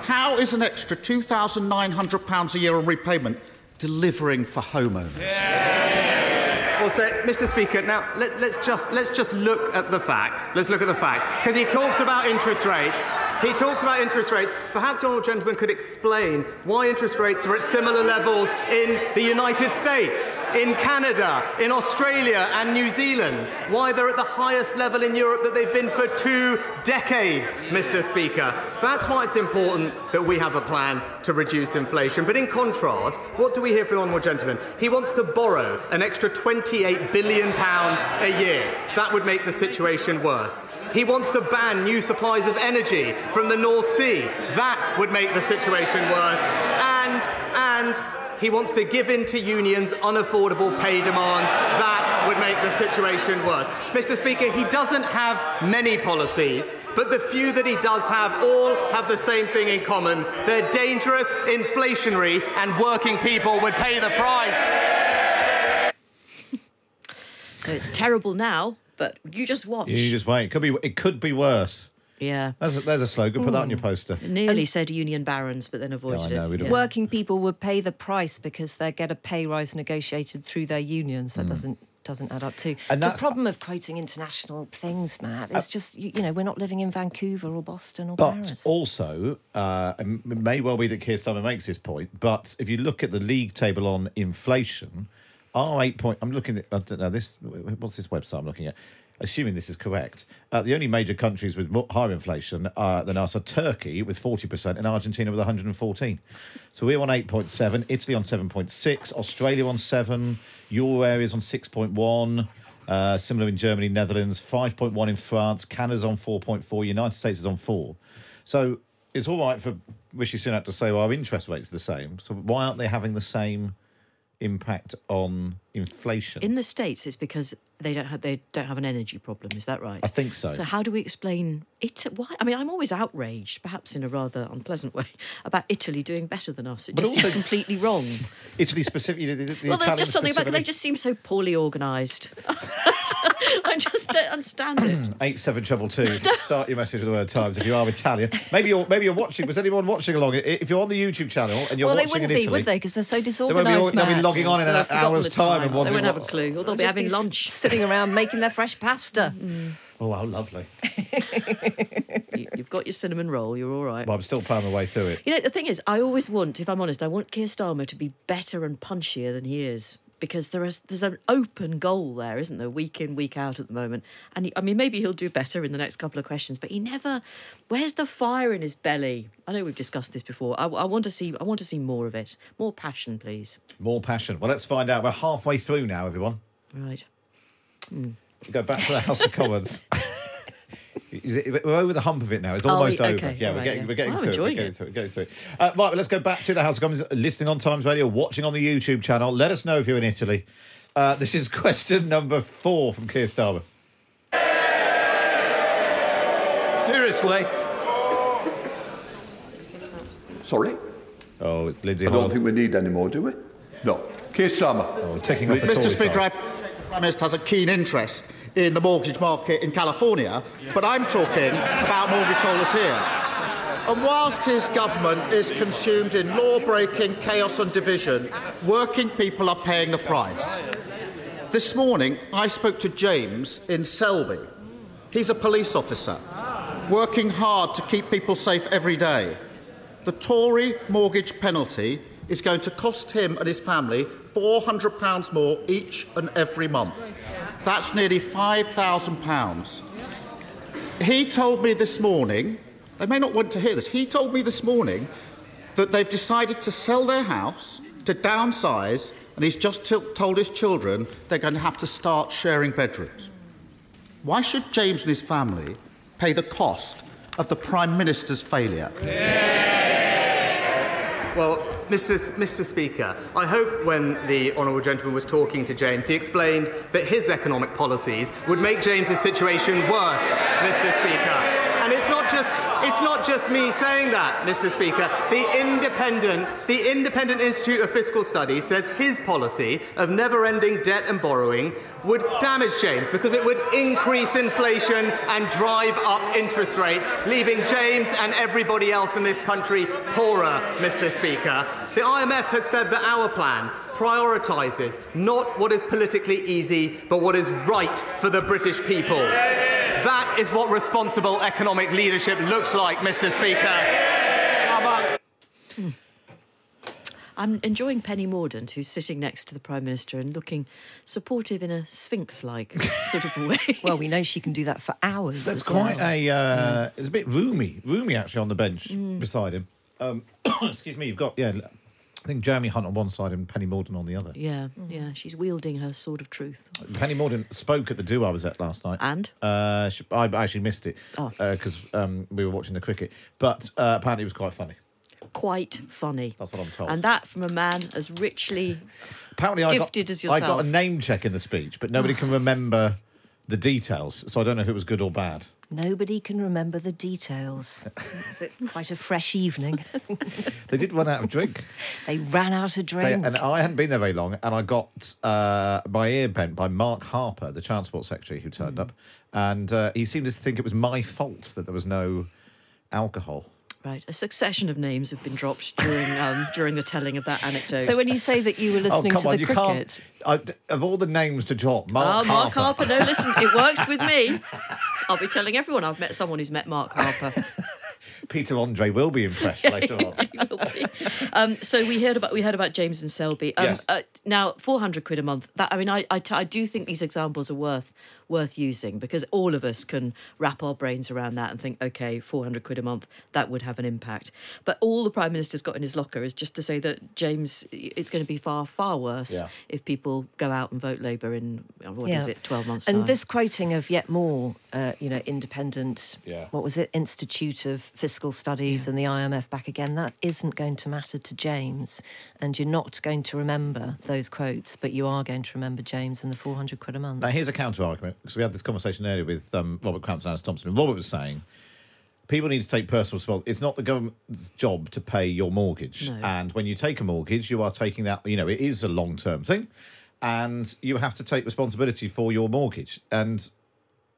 How is an extra £2,900 a year on repayment delivering for homeowners?
Well, so, Mr. Speaker, now let, us just let's just look at the facts. Let's look at the facts because he talks about interest rates. He talks about interest rates. Perhaps honourable gentleman could explain why interest rates are at similar levels in the United States, in Canada, in Australia, and New Zealand. Why they're at the highest level in Europe that they've been for two decades, Mr. Speaker. That's why it's important that we have a plan to reduce inflation. But in contrast, what do we hear from the honourable gentleman? He wants to borrow an extra 28 billion pounds a year. That would make the situation worse. He wants to ban new supplies of energy from the North Sea. That would make the situation worse. And, and he wants to give in to unions' unaffordable pay demands. That would make the situation worse. Mr. Speaker, he doesn't have many policies, but the few that he does have all have the same thing in common. They're dangerous, inflationary, and working people would pay the price.
So it's terrible now, but you just watch.
You just wait. It could be. It could be worse.
Yeah.
There's a, there's a slogan. Put that on your poster.
Nearly said union barons, but then avoided
know,
it.
don't-
Yeah.
Working people would pay the price because they get a pay rise negotiated through their unions. That doesn't doesn't add up too.
Mm. And
the problem of quoting international things, Matt, is just you, you know we're not living in Vancouver or Boston or
But
Paris.
also, uh, it may well be that Keir Starmer makes this point, but if you look at the league table on inflation, our eight point, I'm looking at, I don't know, this, what's this website I'm looking at? Assuming this is correct, uh, the only major countries with higher inflation uh, than us are Turkey with 40% and Argentina with 114. So we're on 8.7, Italy on 7.6, Australia on 7, Euro areas on 6.1. Uh, similar in Germany, Netherlands, 5.1 in France, Canada's on 4.4, United States is on 4. So it's all right for Rishi Sunak to say, well, our interest rate's are the same. So why aren't they having the same impact on inflation?
In the states, it's because they don't have they don't have an energy problem. Is that right?
I think so.
So how do we explain it? Why? I mean, I'm always outraged, perhaps in a rather unpleasant way, about Italy doing better than us. It
But
just
also-
completely wrong.
Italy specifically, the, the
well, there's just something about they just seem so poorly organised. I just don't understand it.
Eight seven treble two. Start your message with the word times if you are Italian. Maybe you're maybe you're watching. Was anyone watching along? If you're on the YouTube channel and you're watching it.
well, they wouldn't be, would they? Because they're so
won't be,
disorganised.
they'll be logging on in an hour's
the
time and
They won't have a clue. Or they'll
They'll
be having
s-
lunch.
sitting around making their fresh pasta. Mm.
Oh, how lovely!
You- You've got your cinnamon roll. You're all right.
Well, I'm still plowing my way through it.
You know, the thing is, I always want, if I'm honest, I want Keir Starmer to be better and punchier than he is. Because there is there's an open goal there, isn't there, week in week out at the moment. And he, I mean, maybe he'll do better in the next couple of questions, but he never. Where's the fire in his belly? I know we've discussed this before. I, I want to see. I want to see more of it. More passion, please.
More passion. Well, let's find out. We're halfway through now, everyone.
Right.
Go back to the House of Commons. Is it- We're over the hump of it now. It's almost
we-
over. Yeah,
all
we're getting,
yeah.
we're getting
I'm
through. it. We're
enjoying
getting
it.
through. it, Getting through. it. Uh, right, well, let's go back to the House of Commons. Listening on Times Radio, watching on the YouTube channel. Let us know if you're in Italy. Uh, this is question number four from Keir Starmer.
Seriously? Sorry?
Oh, it's Lindsay
I don't
Holland.
think we need any more, do we? No. Keir Starmer.
Oh, taking off the
Mr.
Tory
Speaker,
side.
I the Prime Minister has a keen interest in the mortgage market in California, but I'm talking about mortgage holders here. And whilst his government is consumed in law breaking, chaos, and division, working people are paying the price. This morning, I spoke to James in Selby. He's a police officer, working hard to keep people safe every day. The Tory mortgage penalty is going to cost him and his family £400 more each and every month. That's nearly £5,000. He told me this morning, they may not want to hear this, he told me this morning that they've decided to sell their house, to downsize, and he's just t- told his children they're going to have to start sharing bedrooms. Why should James and his family pay the cost of the Prime Minister's failure?
Well, Mr. Mr. Speaker, I hope when the honourable gentleman was talking to James, he explained that his economic policies would make James's situation worse, Mr. Speaker. And it's not just it's not just me saying that, Mr. Speaker. The independent the Independent Institute of Fiscal Studies says his policy of never-ending debt and borrowing would damage James because it would increase inflation and drive up interest rates, leaving James and everybody else in this country poorer, Mr. Speaker. The IMF has said that our plan prioritises not what is politically easy, but what is right for the British people. That is what responsible economic leadership looks like, Mr. Speaker.
I'm enjoying Penny Mordaunt, who's sitting next to the Prime Minister and looking supportive in a sphinx like sort of way.
Well, we know she can do that for hours.
That's
as
quite
well.
a. Uh, It's a bit roomy, roomy actually on the bench
Mm.
beside him. Um, excuse me. You've got yeah. I think Jeremy Hunt on one side and Penny Mordaunt on the other.
Yeah, yeah, she's wielding her sword of truth.
Penny Mordaunt spoke at the do I was at last night.
And?
Uh, she, I actually missed it
Oh.
because um, we were watching the cricket. But uh, apparently it was quite funny.
Quite funny.
That's what I'm told.
And that from a man as richly
Apparently I
gifted
got,
as
I
yourself.
got a name check in the speech, but nobody can remember the details. So I don't know if it was good or bad.
Nobody can remember the details. Is it quite a fresh evening?
They did run out of drink.
they ran out of
They,
drink.
and I hadn't been there very long, and I got uh, my ear bent by Mark Harper, the Transport Secretary, who
Mm.
turned up, and uh, he seemed to think it was my fault that there was no alcohol.
Right, a succession of names have been dropped during um, during the telling of that anecdote.
so when you say that you were listening
oh, come
to
on,
the
you
cricket,
can't. I, of all the names to drop, Mark
oh, Mark
Harper.
Harper. No, listen, it works with me. I'll be telling everyone I've met someone who's met Mark Harper.
Peter Andre will be impressed later on.
Um, so we heard about we heard about James and Selby. Um,
Yes.
uh, now, four hundred quid a month. That I mean, I, I t- I do think these examples are worth worth using because all of us can wrap our brains around that and think, okay, four hundred quid a month that would have an impact. But all the prime minister's got in his locker is just to say that James, it's going to be far far worse
Yeah.
if people go out and vote Labour in what is
Yeah.
it, twelve months?
and
time.
this quoting of yet more, uh, you know, independent,
Yeah.
what was it, Institute of Fiscal Studies and the IMF back again, that isn't going to matter to James. And you're not going to remember those quotes, but you are going to remember James and the 400 quid a month.
Now, here's a counter argument because we had this conversation earlier with um, Robert Crampton and Alice Thomson. And Robert was saying people need to take personal responsibility. It's not the government's job to pay your mortgage.
No.
And when you take a mortgage, you are taking that, you know, it is a long term thing. And you have to take responsibility for your mortgage. And,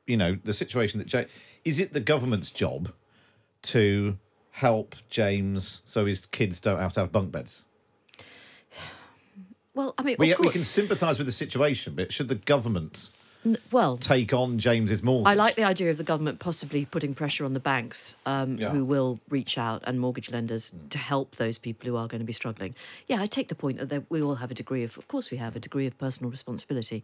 you know, the situation that Jay, is it the government's job to help James so his kids don't have to have bunk beds?
well, I mean,
We, we can sympathise with the situation, but should the government
well,
take on James's mortgage?
I like the idea of the government possibly putting pressure on the banks um,
Yeah.
who will reach out and mortgage lenders to help those people who are going to be struggling. Yeah, I take the point that we all have a degree of, of course, we have a degree of personal responsibility.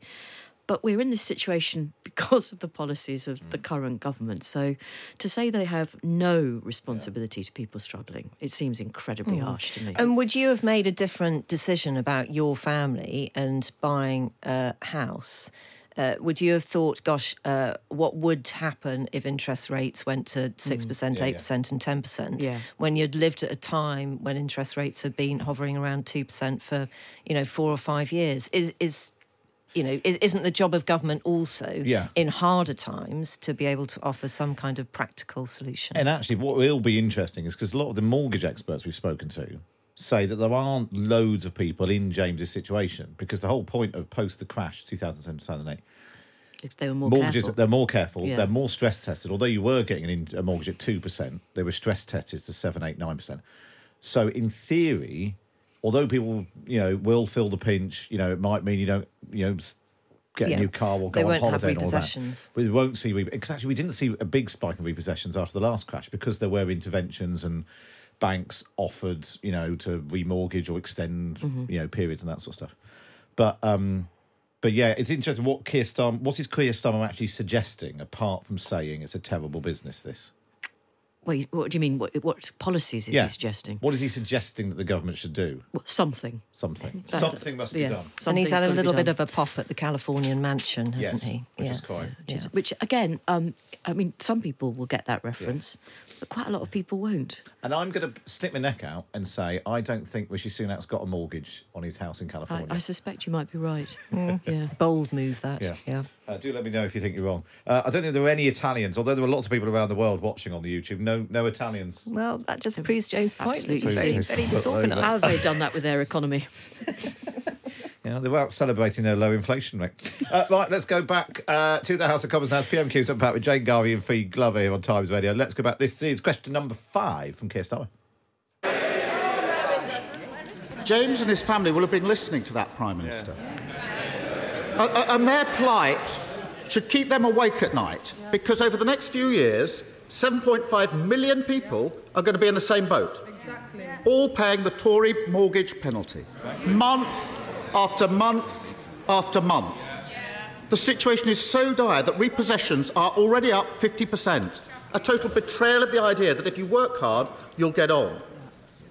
But we're in this situation because of the policies of the current government. So to say they have no responsibility to people struggling, it seems incredibly
Mm.
harsh to me.
And would you have made a different decision about your family and buying a house? Uh, would you have thought, gosh, uh, what would happen if interest rates went to 6%,
yeah, yeah.
8%, and 10%?
Yeah.
When you'd lived at a time when interest rates had been hovering around 2% for, you know, four or five years? Is, is you know, is, isn't the job of government also
Yeah.
in harder times to be able to offer some kind of practical solution?
And actually, what will be interesting is because a lot of the mortgage experts we've spoken to say that there aren't loads of people in James's situation because the whole point of post the crash 2007 2008
It's- they were more
mortgages
careful.
they're more careful
Yeah.
they're more stress tested although you were getting an in, a mortgage at 2% they were stress tested to 7 8 9% so in theory although people you know will feel the pinch you know it might mean you don't you know get
Yeah.
a new car or go
They
on holiday and all that we won't see re- because actually we didn't see a big spike in repossessions after the last crash because there were interventions and banks offered you know to remortgage or extend
Mhm.
you know periods and that sort of stuff but um but yeah it's interesting what Keir Starmer what is Keir Starmer actually suggesting apart from saying it's a terrible business this
Wait, what do you mean? What, what policies is
Yeah.
he suggesting?
what is he suggesting that the government should do
Well, something.
something
That-
something must be
yeah,
done
and he's had a little bit of a pop at the Californian mansion, hasn't
Yes,
he?
which is quite-
Which, is- which again, um, I mean, some people will get that reference, but quite a lot of people won't.
and I'm going to stick my neck out and say I don't think Rishi Sunak's got a mortgage on his house in
I,
California
I suspect you might be right.
Mm.
Yeah.
Bold move, that.
Yeah.
Yeah.
Uh, do let me know if you think you're wrong. Uh, I don't think there were any Italians, although there were lots of people around the world watching on the YouTube. No, no Italians.
Well, that just proves James' point.
Absolutely.
very, very disorganised.
How have they done that with their economy?
yeah, they were out celebrating their low inflation rate. Uh, right, let's go back uh, to the House of Commons now. It's PMQs Unpacked with Jane Garvey and Fi Glover here on Times Radio. Let's go back. This is question number five from Keir Starmer.
James and his family will have been listening to that Prime Minister. Uh, uh, and their plight should keep them awake at night because over the next few years, 7.5 million people are going to be in the same boat, all paying the Tory mortgage penalty. Month after month after month. The situation is so dire that repossessions are already up 50%, a total betrayal of the idea that if you work hard, you'll get on.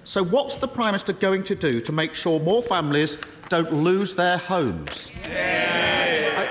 So, what's the Prime Minister going to do to make sure more families don't lose their homes?
Uh,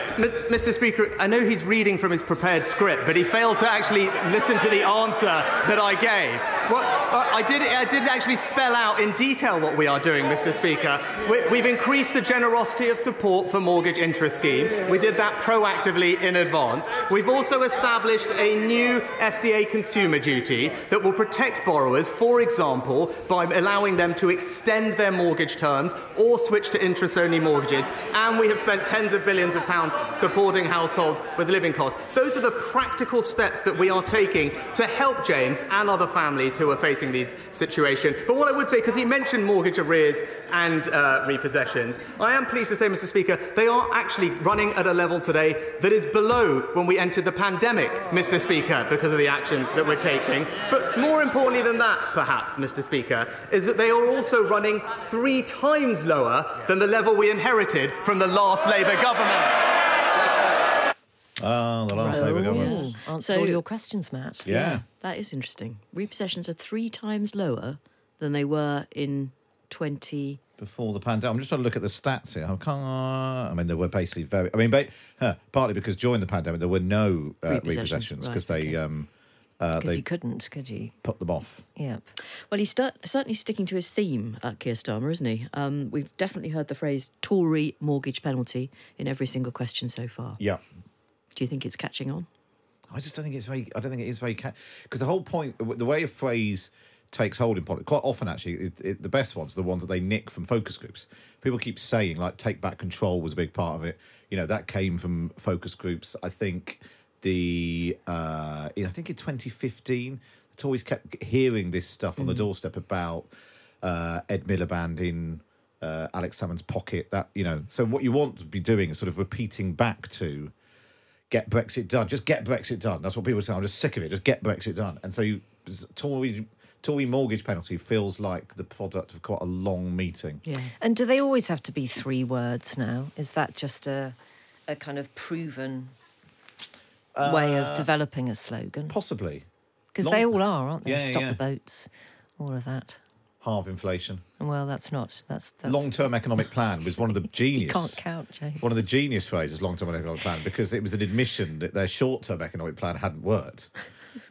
Mr. Speaker, I know he's reading from his prepared script, but he failed to actually listen to the answer that I gave. Well, uh, I did, I did actually spell out in detail what we are doing, Mr. Speaker. We, have increased the generosity of support for mortgage interest scheme. We did that proactively in advance. We've also established a new FCA consumer duty that will protect borrowers, for example, by allowing them to extend their mortgage terms or switch to interest only mortgages. And we have spent tens of billions of pounds supporting households with living costs. Those are the practical steps that we are taking to help James and other families who are facing these situations. But what I would say, because he mentioned mortgage arrears and uh, repossessions, I am pleased to say, Mr. Speaker, they are actually running at a level today that is below when we entered the pandemic, Mr. Speaker, because of the actions that we're taking. But more importantly than that, perhaps, Mr. Speaker, is that they are also running three times lower than the level we inherited from the last Labour government.
Ah, the last
Oh,
Labour government.
yeah. Answered all your questions, Matt.
Yeah.
That is interesting. Repossessions are three times lower than they were in 20.
Before the pandemic, I'm just trying to look at the stats here. I can't. I mean, there were basically very. I mean, ba- huh, partly because during the pandemic there were no uh,
Repossessions,
repossessions because
right,
they um, uh,
Because
they
you couldn't, could you?
put them off.
Yep.
Well, he's cer- certainly sticking to his theme, at Keir Starmer, isn't he? Um, we've definitely heard the phrase Tory mortgage penalty in every single question so far.
Yeah.
Do you think it's catching on?
I just don't think it's very. I don't think it is very because the whole point, the way a phrase takes hold in politics, quite often actually, it, it, the best ones are the ones that they nick from focus groups. People keep saying like "take back control" was a big part of it. You know that came from focus groups. I think the uh, I think in 2015, the Tories kept hearing this stuff on the doorstep about uh, Ed Miliband in uh, Alex Salmond's pocket. That you know, so what you want to be doing is sort of repeating back to get Brexit done. Just get Brexit done. That's what people say. I'm just sick of it. Just get Brexit done. And so you, Tory, Tory mortgage penalty feels like the product of quite a long meeting.
Yeah.
And do they always have to be three words now? Is that just a, a kind of proven way
Uh,
of developing a slogan?
Possibly.
Because they all are, aren't they?
Yeah,
Stop
yeah.
the boats, all of that.
Halve inflation.
Well, that's not. That's, that's
Long-term economic plan was one of the genius.
You can't count, Jane.
One of the genius phrases, long-term economic plan, because it was an admission that their short-term economic plan hadn't worked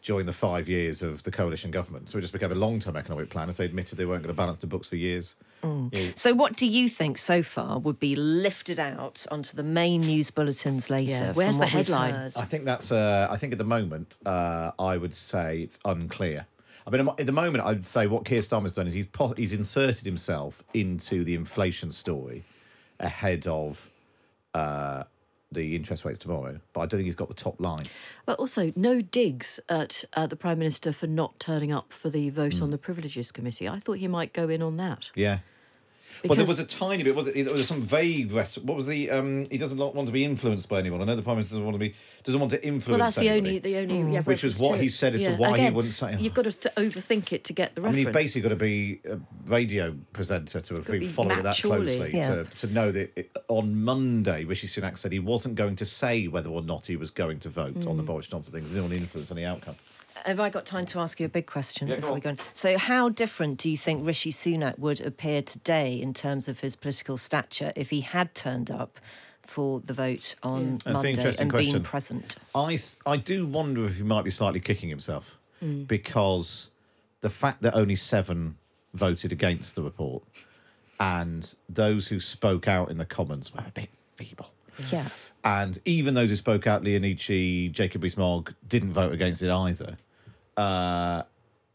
during the five years of the coalition government. So it just became a long-term economic plan, as they admitted they weren't going to balance the books for years. Yeah.
So, what do you think so far would be lifted out onto the main news bulletins later?
Yeah, where's the
what
headline?
I think that's. Uh, I think at the moment, uh, I would say it's unclear. I mean, at the moment, I'd say what Keir Starmer's done is he's po- he's inserted himself into the inflation story ahead of uh, the interest rates tomorrow. But I don't think he's got the top line.
But also, no digs at uh, the Prime Minister for not turning up for the vote
Hmm.
on the Privileges Committee. I thought he might go in on that.
Yeah. Well, there was a tiny bit. Was it? There was some vague. Rest, what was the? Um, he doesn't want to be influenced by anyone. I know the prime minister doesn't want to be. Doesn't want to influence.
Well, that's the only, the only, yeah,
Which was what he said as to
Yeah.
why he wouldn't say-
You've got to th- overthink it to get the
I mean, you've basically got to be a radio presenter to have
Gotta
been following it that closely
Yeah.
to, to know that it, on Monday, Rishi Sunak said he wasn't going to say whether or not he was going to vote on the
Mm.
Boris Johnson thing. There's no influence on the outcome.
Have I got time to ask you a big question
Yeah, go
before we go on? So, how different do you think Rishi Sunak would appear today in terms of his political stature if he had turned up for the vote on Monday
interesting
and
question.
been present?
I, I do wonder if he might be slightly kicking himself
Mm.
because the fact that only seven voted against the report and those who spoke out in the Commons were a bit feeble.
Yeah.
And even those who spoke out, Lia Nici, Jacob Rees-Mogg, didn't vote against it either. Uh,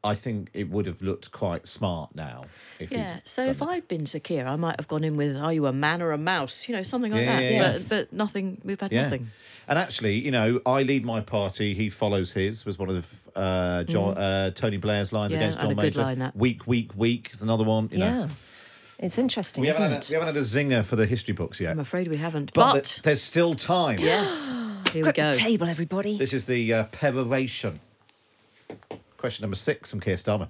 I think it would have looked quite smart now. If he'd
Yeah. So
done
if I'd been Sir Keir, I might have gone in with "Are you a man or a mouse?" You know, something like
Yeah,
that.
yeah,
but,
yeah.
but nothing. We've had
Yeah.
nothing.
And actually, you know, I lead my party, he follows his, was one of uh, John,
Mm.
uh, Tony Blair's lines
Yeah,
against
and
John
a good
Major.
line, that.
Weak, weak, weak is another one. You know.
Yeah. It's interesting,
We
isn't
haven't, had a, we haven't had a zinger for the history books yet.
I'm afraid we haven't.
but
But,
there's still time.
yes, Here we
Grip the
go.
table, everybody.
This is the uh, peroration. Question number six from Keir Starmer.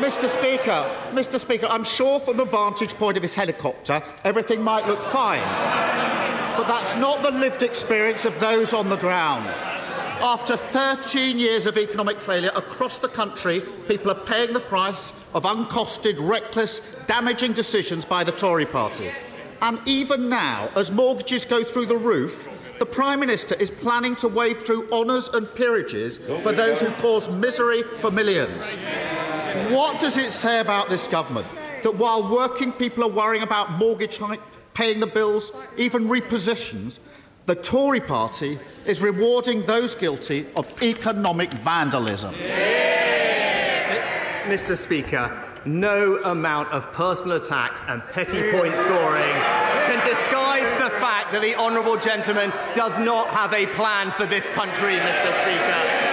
Mr. Speaker, Mr. Speaker, I'm sure from the vantage point of his helicopter, everything might look fine. But that's not the lived experience of those on the ground. After 13 years of economic failure across the country, people are paying the price of uncosted, reckless, damaging decisions by the Tory party. And even now, as mortgages go through the roof, the Prime Minister is planning to wave through honours and peerages for those who cause misery for millions. What does it say about this government that while working people are worrying about mortgage hike, paying the bills, even repositions, the Tory party is rewarding those guilty of economic vandalism?
Eh, Mr. Speaker, no amount of personal attacks and petty point scoring can disguise the fact that the Honourable Gentleman does not have a plan for this country, Mr. Speaker.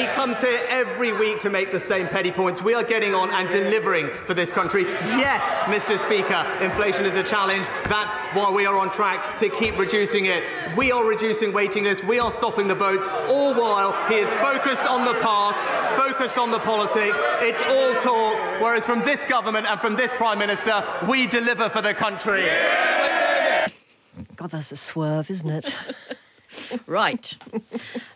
He comes here every week to make the same petty points. We are getting on and delivering for this country. Yes, Mr. Speaker, inflation is a challenge. That's why we are on track to keep reducing it. We are reducing waiting lists. We are stopping the boats, all while he is focused on the past, focused on the politics. It's all talk, whereas from this government and from this Prime Minister, we deliver for the country.
God, that's a swerve, isn't it?
right.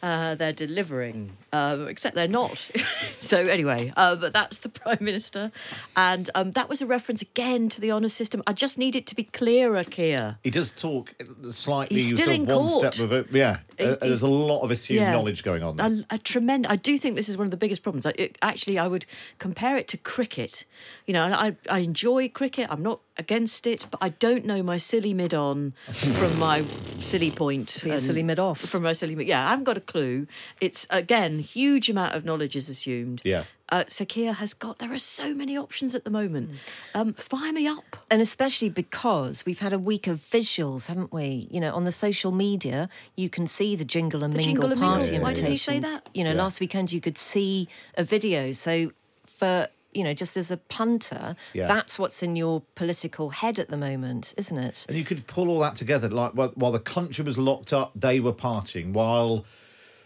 Uh, they're delivering, uh, except they're not. so, anyway, uh, but that's the Prime Minister. And um, that was a reference again to the honour system. I just need it to be clearer, Keir.
He does talk slightly
He's still in
one
court.
step of it. Yeah,
He's-
Uh, there's a lot of assumed
Yeah.
knowledge going on there.
A, a tremendous. I do think this is one of the biggest problems. I, it, actually, I would compare it to cricket. You know, and I, I enjoy cricket. I'm not against it, but I don't know my silly mid on from my silly point.
For your
and-
silly mid off.
From my silly mid. Yeah, I haven't got a clue. It's again huge amount of knowledge is assumed.
Yeah.
Uh, Sir Keir has got. There are so many options at the moment. Um, fire me up.
And especially because we've had a week of visuals, haven't we? You know, on the social media, you can see the jingle and
The
mingle
jingle and mingle.
party
Why didn't he say
invitations.
that?
You know,
Yeah.
last weekend you could see a video. So for you know, just as a punter,
Yeah.
that's what's in your political head at the moment, isn't it?
And you could pull all that together. Like while, while the country was locked up, they were partying. While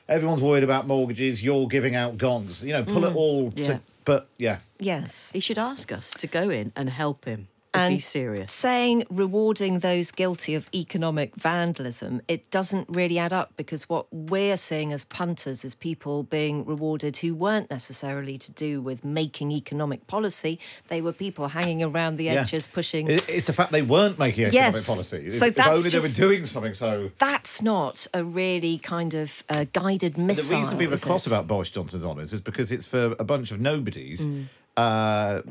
everyone's worried about mortgages, you're giving out gongs. You know, pull it
Mm,
all.
yeah.
To, but yeah,
Yes.
He should ask us to go in and help him. If
And
he's serious.
saying rewarding those guilty of economic vandalism, it doesn't really add up because what we're seeing as punters is people being rewarded who weren't necessarily to do with making economic policy. They were people hanging around the
yeah.
edges, pushing.
It's the fact they weren't making economic
Yes.
policy. If,
So
if
that's
only they
just-
were doing something. So
That's not a really kind of uh, guided missile.
the reason people are cross
it?
about Boris Johnson's honours is because it's for a bunch of nobodies.
Mm.
Uh,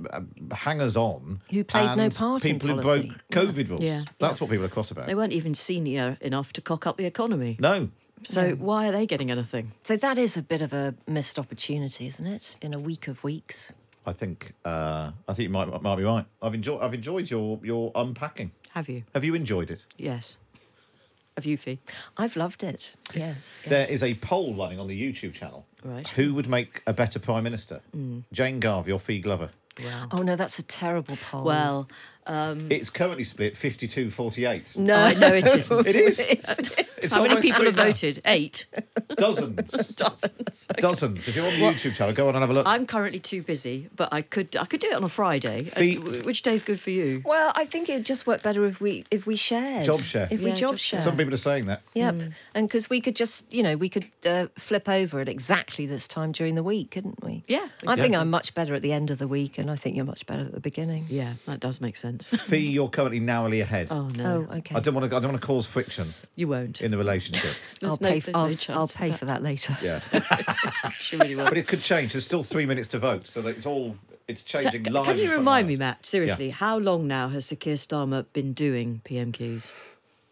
hangers on
Who played no
and
part in
people who broke COVID rules.
Yeah.
That's what people are cross about.
They weren't even senior enough to cock up the economy.
No,
So why are they getting anything?
So that is a bit of a missed opportunity, isn't it? In a week of weeks.
I think uh, I think you might might be right. I've enjoyed I've enjoyed your your unpacking.
Have you?
Have you enjoyed it?
Yes. Have you, Fi?
I've loved it. Yes.
There is a poll running on the YouTube channel.
Right.
Who would make a better prime minister?
Mm.
Jane Garvey or Fi Glover?
Oh no, that's a terrible poll.
Well, um,
It's currently split 52-48.
no, I know it isn't.
It is.
It's-
It's
How many people have voted? Eight.
Dozens.
Dozens.
Dozens. If you're on the YouTube channel, go on and have a look.
I'm currently too busy, but I could I could do it on a Friday. Uh,
Fi-
wh- Which day's good for you?
Well, I think it'd just work better if we if we shared.
Job share.
If we
Yeah,
job
job
share.
Some people are saying that.
Yep.
Mm.
And because we could just, you know, we could uh, flip over at exactly this time during the week, couldn't we?
Yeah,
I
exactly.
think I'm much better at the end of the week, and I think you're much better at the beginning.
Yeah, that does make sense.
Fi, you're currently narrowly ahead.
Oh no,
Oh, okay.
I don't want to. I don't want to cause friction
you won't.
in the relationship.
I'll
no-
pay.
there's
I'll,
no
I'll pay for that later.
Yeah,
She really will.
but it could change. There's still three minutes to vote, so that it's all. It's changing
c-
live.
can you remind me. Matt? Seriously, how long now has Sir Keir Starmer been doing PMQs?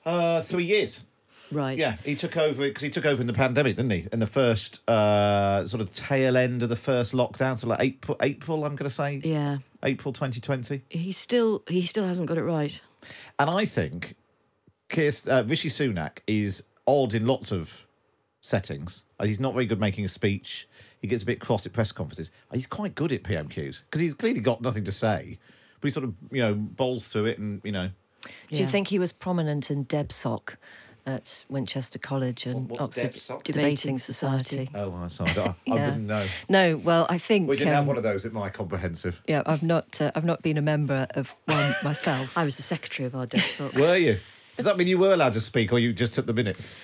Uh, three years.
Right.
Yeah, he took over because he took over in the pandemic, didn't he? In the first uh, sort of tail end of the first lockdown, so like April. April, I'm going to say.
Yeah.
April 2020.
He still he still hasn't got it right.
And I think Keir, uh, Rishi Sunak is odd in lots of settings. Uh, He's not very good making a speech. He gets a bit cross at press conferences. He's quite good at PMQs because he's clearly got nothing to say, but he sort of you know bowls through it and you know.
Do you
Yeah.
think he was prominent in DebSoc at Winchester College and
What's
Oxford
DebSoc?
Debating Society?
Oh, I'm sorry. I, I
Yeah.
wouldn't know.
No, well, I think
We didn't have
um,
one of those at my comprehensive.
Yeah, I've not. Uh, I've not been a member of one myself.
I was the secretary of our DebSoc.
Were you? Does that mean you were allowed to speak, or you just took the minutes?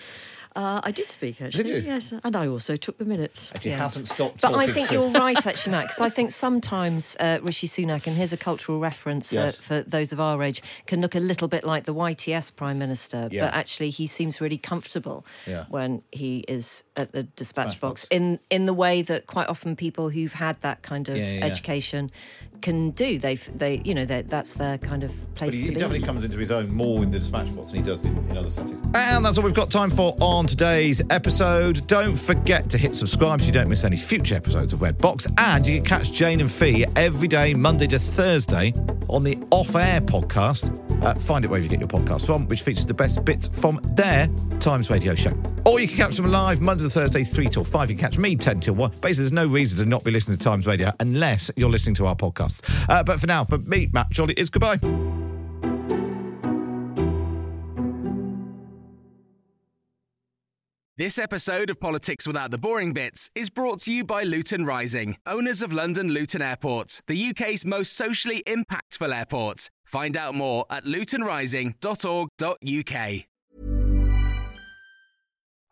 Uh, I did speak actually.
you?
Yes, and I also took the minutes.
And she hasn't stopped.
But I
talking
think you're right, actually, Max. I think sometimes uh, Rishi Sunak, and here's a cultural reference
Yes.
uh, for those of our age, can look a little bit like the YTS Prime Minister,
Yeah.
but actually he seems really comfortable
Yeah.
when he is at the dispatch
Dispatch
box,
box.
in in the way that quite often people who've had that kind of
Yeah, yeah, yeah.
education can do. They've they you know that's their kind of
But
place
he,
to
he
be.
definitely comes into his own more in the dispatch box than he does in, in other settings. And that's all we've got time for on today's episode. Don't forget to hit subscribe so you don't miss any future episodes of Red Box. And you can catch Jane and Fi every day, Monday to Thursday, on the Off Air podcast. Uh, find it wherever you get your podcast from, which features the best bits from their Times Radio show. Or you can catch them live Monday to Thursday, 3 till 5. You can catch me 10 till 1. Basically, there's no reason to not be listening to Times Radio unless you're listening to our Uh, but for now, for me, Matt Chorley, is goodbye.
This episode of Politics Without the Boring Bits is brought to you by Luton Rising, owners of London Luton Airport, the UK's most socially impactful airport. Find out more at lutonrising.org.uk.